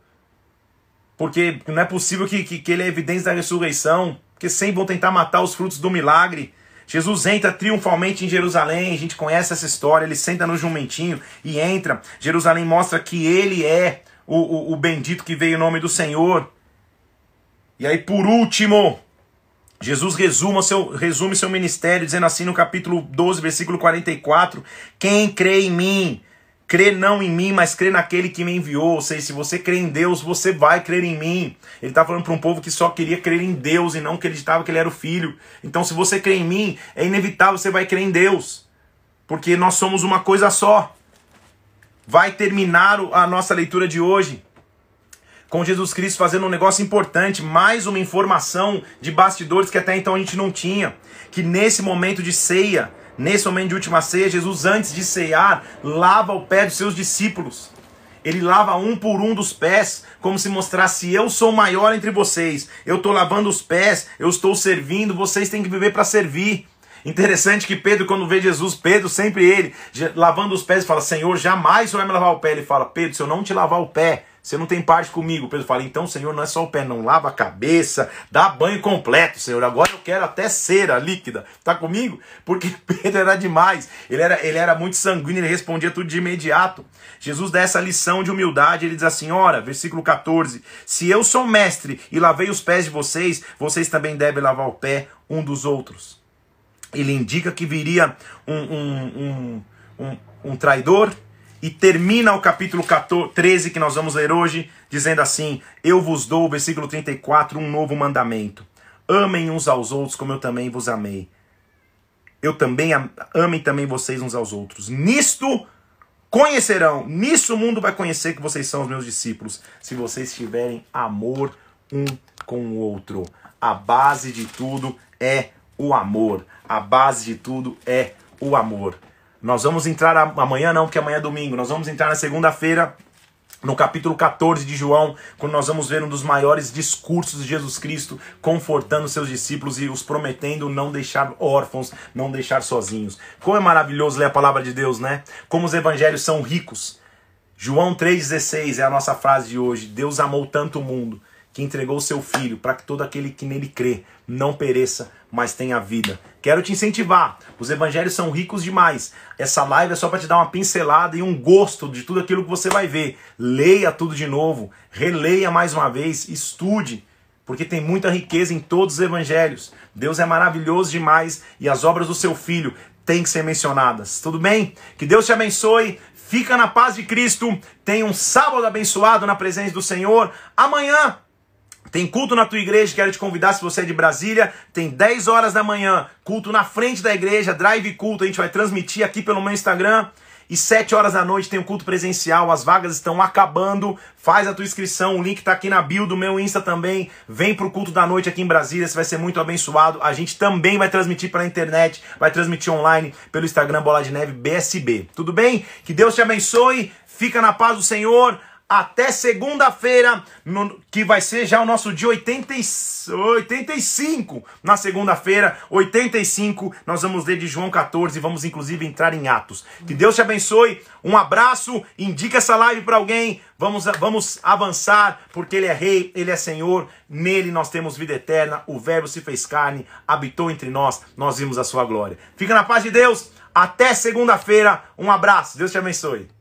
Porque não é possível que, que, que ele é evidência da ressurreição. Porque sempre vão tentar matar os frutos do milagre. Jesus entra triunfalmente em Jerusalém, a gente conhece essa história, ele senta no jumentinho e entra. Jerusalém mostra que ele é o, o, o bendito que veio em nome do Senhor. E aí, por último, Jesus resume seu, resume seu ministério, dizendo assim no capítulo 12, versículo 44: Quem crê em mim, Crê não em mim, mas crê naquele que me enviou. Ou seja, se você crê em Deus, você vai crer em mim. Ele está falando para um povo que só queria crer em Deus e não acreditava que ele era o filho. Então, se você crê em mim, é inevitável você vai crer em Deus. Porque nós somos uma coisa só. Vai terminar a nossa leitura de hoje com Jesus Cristo fazendo um negócio importante, mais uma informação de bastidores que até então a gente não tinha. Que nesse momento de ceia, Nesse momento de última ceia, Jesus, antes de cear, lava o pé dos seus discípulos. Ele lava um por um dos pés, como se mostrasse: eu sou maior entre vocês. Eu estou lavando os pés, eu estou servindo, vocês têm que viver para servir. Interessante que Pedro, quando vê Jesus, Pedro, sempre ele, lavando os pés, fala: Senhor, jamais vai me lavar o pé. Ele fala: Pedro, se eu não te lavar o pé, você não tem parte comigo. Pedro fala, então, Senhor, não é só o pé, não. Lava a cabeça, dá banho completo, Senhor. Agora eu quero até cera líquida. Tá comigo? Porque Pedro era demais. Ele era, ele era muito sanguíneo, ele respondia tudo de imediato. Jesus dá essa lição de humildade. Ele diz assim: ora, versículo 14: Se eu sou mestre e lavei os pés de vocês, vocês também devem lavar o pé um dos outros. Ele indica que viria um, um, um, um, um traidor, e termina o capítulo 14, 13 que nós vamos ler hoje, dizendo assim: Eu vos dou, versículo 34, um novo mandamento. Amem uns aos outros como eu também vos amei. Eu também amem também vocês uns aos outros. Nisto conhecerão, nisso o mundo vai conhecer que vocês são os meus discípulos, se vocês tiverem amor um com o outro. A base de tudo é o amor. A base de tudo é o amor. Nós vamos entrar amanhã, não, porque amanhã é domingo. Nós vamos entrar na segunda-feira, no capítulo 14 de João, quando nós vamos ver um dos maiores discursos de Jesus Cristo, confortando seus discípulos e os prometendo não deixar órfãos, não deixar sozinhos. Como é maravilhoso ler a palavra de Deus, né? Como os evangelhos são ricos. João 3,16 é a nossa frase de hoje. Deus amou tanto o mundo que entregou o seu filho para que todo aquele que nele crê não pereça, mas tenha vida. Quero te incentivar. Os evangelhos são ricos demais. Essa live é só para te dar uma pincelada e um gosto de tudo aquilo que você vai ver. Leia tudo de novo, releia mais uma vez, estude, porque tem muita riqueza em todos os evangelhos. Deus é maravilhoso demais e as obras do seu filho têm que ser mencionadas. Tudo bem? Que Deus te abençoe. Fica na paz de Cristo. Tenha um sábado abençoado na presença do Senhor. Amanhã tem culto na tua igreja, quero te convidar se você é de Brasília. Tem 10 horas da manhã, culto na frente da igreja, drive culto, a gente vai transmitir aqui pelo meu Instagram. E 7 horas da noite tem o culto presencial, as vagas estão acabando. Faz a tua inscrição, o link está aqui na bio do meu Insta também. Vem pro culto da noite aqui em Brasília, você vai ser muito abençoado. A gente também vai transmitir pela internet, vai transmitir online pelo Instagram Bola de Neve BSB. Tudo bem? Que Deus te abençoe. Fica na paz do Senhor até segunda-feira, que vai ser já o nosso dia 80, 85. Na segunda-feira, 85, nós vamos ler de João 14 e vamos inclusive entrar em Atos. Que Deus te abençoe. Um abraço, indica essa live para alguém. Vamos, vamos avançar, porque Ele é Rei, Ele é Senhor. Nele nós temos vida eterna. O Verbo se fez carne, habitou entre nós, nós vimos a sua glória. Fica na paz de Deus. Até segunda-feira. Um abraço. Deus te abençoe.